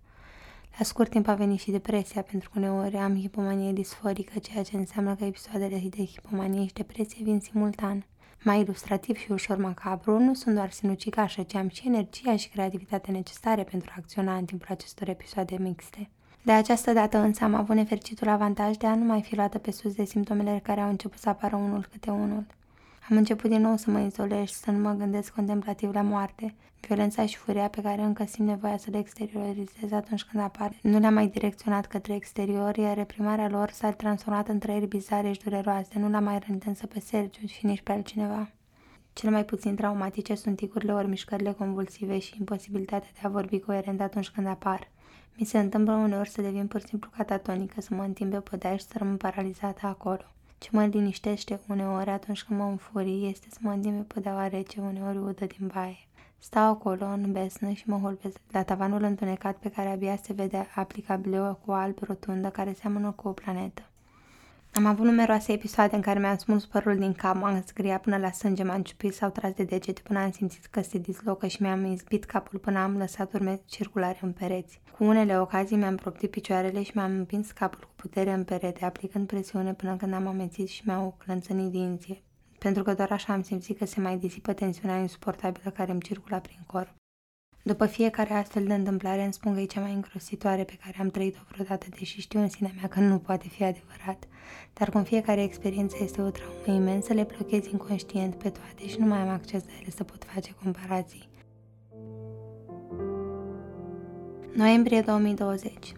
La scurt timp a venit și depresia, pentru că uneori am hipomanie disforică, ceea ce înseamnă că episoadele de hipomanie și depresie vin simultan. Mai ilustrativ și ușor macabru, nu sunt doar sinucigașă, ci am și energia și creativitatea necesare pentru a acționa în timpul acestor episoade mixte. De această dată însă am avut nefericitul avantaj de a nu mai fi luată pe sus de simptomele care au început să apară unul câte unul. Am început din nou să mă izolez și să nu mă gândesc contemplativ la moarte. Violența și furia pe care încă simt nevoia să le exteriorizez atunci când apar nu le-am mai direcționat către exterior, iar reprimarea lor s-a transformat în trăiri bizare și dureroase. Nu l-am mai rănit însă pe Sergiu și nici pe altcineva. Cele mai puțin traumatice sunt ticurile ori mișcările convulsive și imposibilitatea de a vorbi coerent atunci când apar. Mi se întâmplă uneori să devin pur și simplu catatonică, să mă întind pe podea și să rămân paralizată acolo. Ce mă liniștește uneori atunci când mă înfurii este să mă întind pe podeaua rece, uneori udă din baie. Stau acolo, în besnă, și mă holbesc la tavanul întunecat pe care abia se vede aplicabilă cu alb rotundă care seamănă cu o planetă. Am avut numeroase episoade în care mi-am smuls părul din cap, m-am zgria până la sânge, m-am ciupit sau tras de degete până am simțit că se dislocă și mi-am izbit capul până am lăsat urme circulare în pereți. Cu unele ocazii mi-am proptit picioarele și mi-am împins capul cu putere în perete, aplicând presiune până când am amețit și mi-au clănțănit dinții, pentru că doar așa am simțit că se mai disipă tensiunea insuportabilă care îmi circula prin corp. După fiecare astfel de întâmplare îmi spun că e cea mai îngrositoare pe care am trăit-o vreodată, deși știu în sinea mea că nu poate fi adevărat. Dar cum fiecare experiență este o traumă imensă, le blochez inconștient pe toate și nu mai am acces la ele să pot face comparații. Noiembrie 2020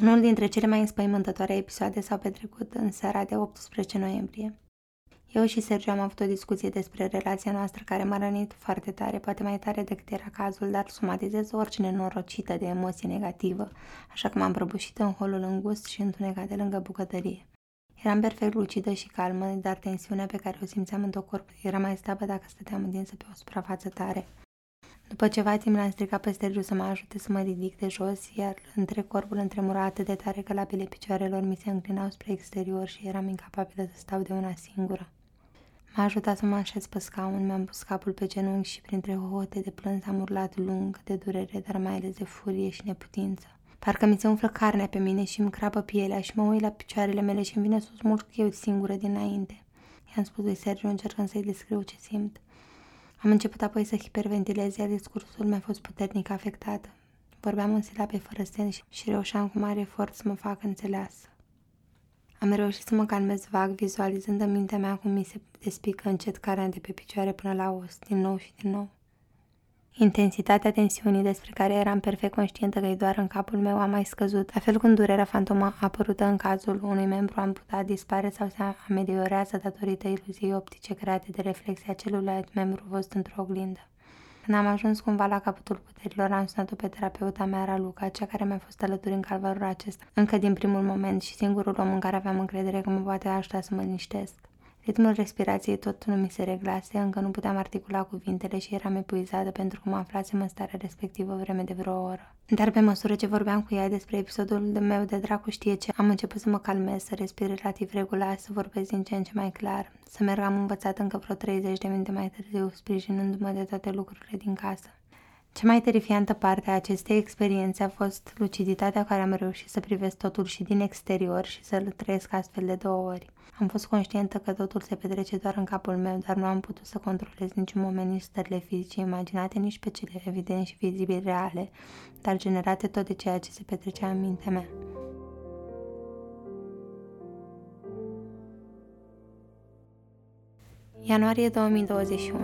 Unul dintre cele mai înspăimântătoare episoade s-au petrecut în seara de 18 noiembrie. Eu și Sergio am avut o discuție despre relația noastră care m-a rănit foarte tare, poate mai tare decât era cazul, dar somatizez orice nenorocită de emoție negativă, așa că m-am prăbușit în holul îngust și întunecat de lângă bucătărie. Eram perfect lucidă și calmă, dar tensiunea pe care o simțeam în tot corpul era mai slabă dacă stăteam întinsă pe o suprafață tare. După ceva timp l-am strigat pe Sergiu să mă ajute să mă ridic de jos, iar între corpul întremura atât de tare că labile picioarelor mi se înclinau spre exterior și eram incapabilă să stau de una singură. M-a ajutat să mă așez pe scaun, mi-am pus capul pe genunchi și printre hohote de plâns am urlat lung de durere, dar mai ales de furie și neputință. Parcă mi se umflă carnea pe mine și îmi crapă pielea și mă uit la picioarele mele și îmi vine să o smulg eu singură dinainte. I-am spus lui Sergiu încercând să-i descriu ce simt. Am început apoi să hiperventilez, iar discursul mi-a fost puternic afectat. Vorbeam în silabe fără sens și reușeam cu mare efort să mă fac înțeleasă. Am reușit să mă calmez vag, vizualizând în mintea mea cum mi se despică încet carnea de pe picioare până la os, din nou și din nou. Intensitatea tensiunii despre care eram perfect conștientă că e doar în capul meu a mai scăzut, la fel cum durerea fantoma apărută în cazul unui membru amputat dispare sau se ameliorează datorită iluziei optice create de reflexia celuilalt membru văzut într-o oglindă. Când am ajuns cumva la capătul puterilor, am sunat-o pe terapeuta mea, Raluca, cea care mi-a fost alături în calvarul acesta, încă din primul moment și singurul om în care aveam încredere că mă poate ajuta să mă liniștesc. Ritmul respirației tot nu mi se reglase, încă nu puteam articula cuvintele și eram epuizată pentru că mă aflasem în starea respectivă vreme de vreo oră. Dar pe măsură ce vorbeam cu ea despre episodul de meu de dracu știe ce, am început să mă calmez, să respir relativ regulat, să vorbesc din ce în ce mai clar, să merg am învățat încă vreo 30 de minute mai târziu, sprijinându-mă de toate lucrurile din casă. Cea mai terifiantă parte a acestei experiențe a fost luciditatea care am reușit să privesc totul și din exterior și să-l trăiesc astfel de două ori. Am fost conștientă că totul se petrece doar în capul meu, dar nu am putut să controlez niciun moment nici stările fizice imaginate, nici pe cele evident și vizibil reale, dar generate tot de ceea ce se petrecea în mintea mea. Ianuarie 2021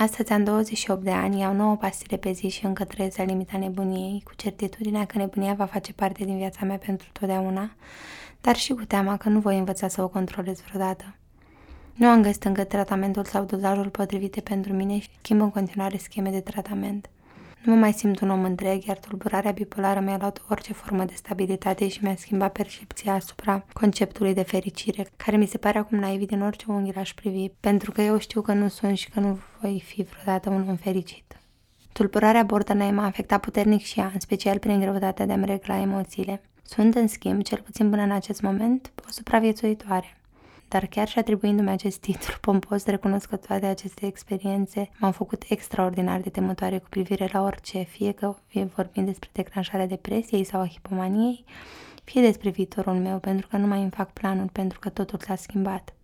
Astăzi am 28 de ani, iau 9 pastile pe zi și încă trăiesc la limita nebuniei, cu certitudinea că nebunia va face parte din viața mea pentru totdeauna, dar și cu teama că nu voi învăța să o controlez vreodată. Nu am găsit încă tratamentul sau dozajul potrivite pentru mine și schimb în continuare scheme de tratament. Nu mă mai simt un om întreg, iar tulburarea bipolară mi-a luat orice formă de stabilitate și mi-a schimbat percepția asupra conceptului de fericire, care mi se pare acum naiv din orice unghi l-aș privi, pentru că eu știu că nu sunt și că nu voi fi vreodată un om fericit. Tulburarea borderline m-a afectat puternic și ea, în special prin greutatea de a-mi regla emoțiile. Sunt, în schimb, cel puțin până în acest moment, o supraviețuitoare dar chiar și atribuindu-mi acest titlu pompos, recunosc că toate aceste experiențe m-au făcut extraordinar de temătoare cu privire la orice, fie că fie vorbim despre declanșarea depresiei sau a hipomaniei, fie despre viitorul meu, pentru că nu mai îmi fac planul, pentru că totul s-a schimbat.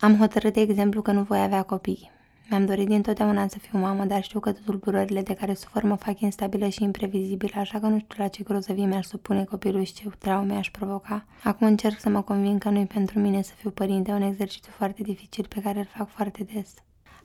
Am hotărât, de exemplu, că nu voi avea copii. Mi-am dorit dintotdeauna să fiu mamă, dar știu că tulburările de care sufăr mă fac instabilă și imprevizibilă, așa că nu știu la ce grozăvie mi-aș supune copilul și ce traume aș provoca. Acum încerc să mă convin că nu-i pentru mine să fiu părinte, un exercițiu foarte dificil pe care îl fac foarte des.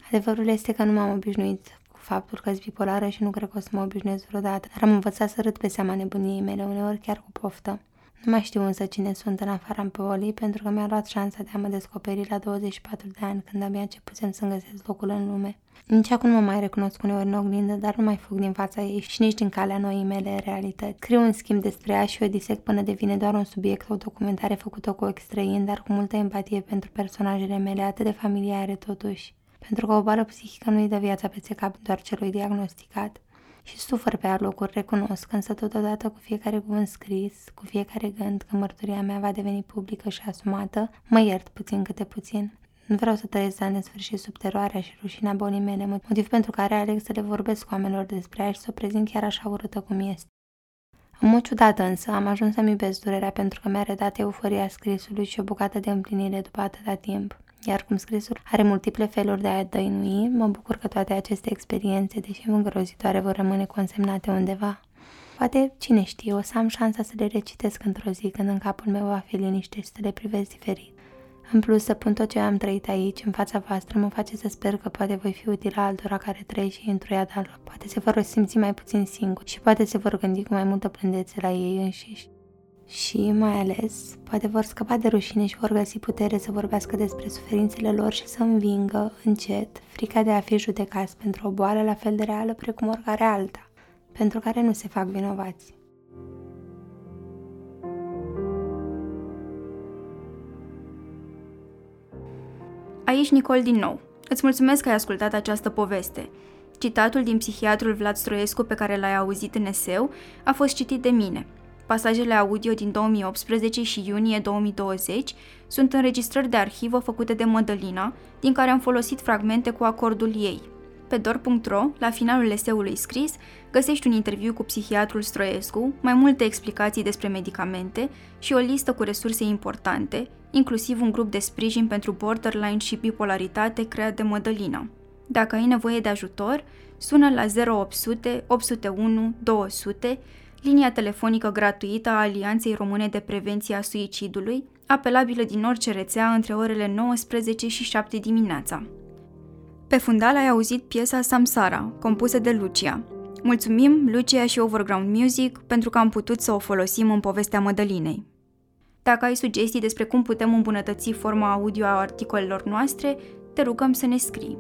Adevărul este că nu m-am obișnuit cu faptul că sunt bipolară și nu cred că o să mă obișnuiesc vreodată, dar am învățat să râd pe seama nebuniei mele, uneori chiar cu poftă. Nu mai știu însă cine sunt în afara Împolii, pentru că mi-a luat șansa de a mă descoperi la 24 de ani, când abia începusem să-mi găsesc locul în lume. Nici acum nu mă mai recunosc uneori în oglindă, dar nu mai fug din fața ei și nici din calea noii mele realități. Scriu în schimb despre ea și o disec până devine doar un subiect, o documentare făcută cu extrăin, dar cu multă empatie pentru personajele mele, atât de familiare totuși. Pentru că o boală psihică nu-i dă viața pe cap doar celui diagnosticat și sufăr pe alocuri, recunosc, însă totodată cu fiecare cuvânt scris, cu fiecare gând că mărturia mea va deveni publică și asumată, mă iert puțin câte puțin. Nu vreau să trăiesc la nesfârșit sub teroarea și rușinea bolii mele, motiv pentru care aleg să le vorbesc cu oamenilor despre ea și să o prezint chiar așa urâtă cum este. În mod ciudat însă, am ajuns să-mi iubesc durerea pentru că mi-a redat euforia scrisului și o bucată de împlinire după atâta timp. Iar cum scrisul are multiple feluri de a dăinui, mă bucur că toate aceste experiențe, deși îngrozitoare, vor rămâne consemnate undeva. Poate, cine știe, o să am șansa să le recitesc într-o zi când în capul meu va fi liniște și să le privesc diferit. În plus, să pun tot ce am trăit aici, în fața voastră, mă face să sper că poate voi fi utilă altora care trăiesc și într-o iadală. Poate se vor simți mai puțin singuri și poate se vor gândi cu mai multă plândețe la ei înșiși și, mai ales, poate vor scăpa de rușine și vor găsi putere să vorbească despre suferințele lor și să învingă, încet, frica de a fi judecați pentru o boală la fel de reală precum oricare alta, pentru care nu se fac vinovați. Aici Nicol din nou. Îți mulțumesc că ai ascultat această poveste. Citatul din psihiatrul Vlad Stroiescu pe care l-ai auzit în eseu a fost citit de mine, Pasajele audio din 2018 și iunie 2020 sunt înregistrări de arhivă făcute de Mădălina, din care am folosit fragmente cu acordul ei. Pe dor.ro, la finalul eseului scris, găsești un interviu cu psihiatrul Stroiescu, mai multe explicații despre medicamente și o listă cu resurse importante, inclusiv un grup de sprijin pentru borderline și bipolaritate creat de Mădălina. Dacă ai nevoie de ajutor, sună la 0800 801 200 linia telefonică gratuită a Alianței Române de Prevenție a Suicidului, apelabilă din orice rețea între orele 19 și 7 dimineața. Pe fundal ai auzit piesa Samsara, compusă de Lucia. Mulțumim, Lucia și Overground Music, pentru că am putut să o folosim în povestea Mădălinei. Dacă ai sugestii despre cum putem îmbunătăți forma audio a articolelor noastre, te rugăm să ne scrii.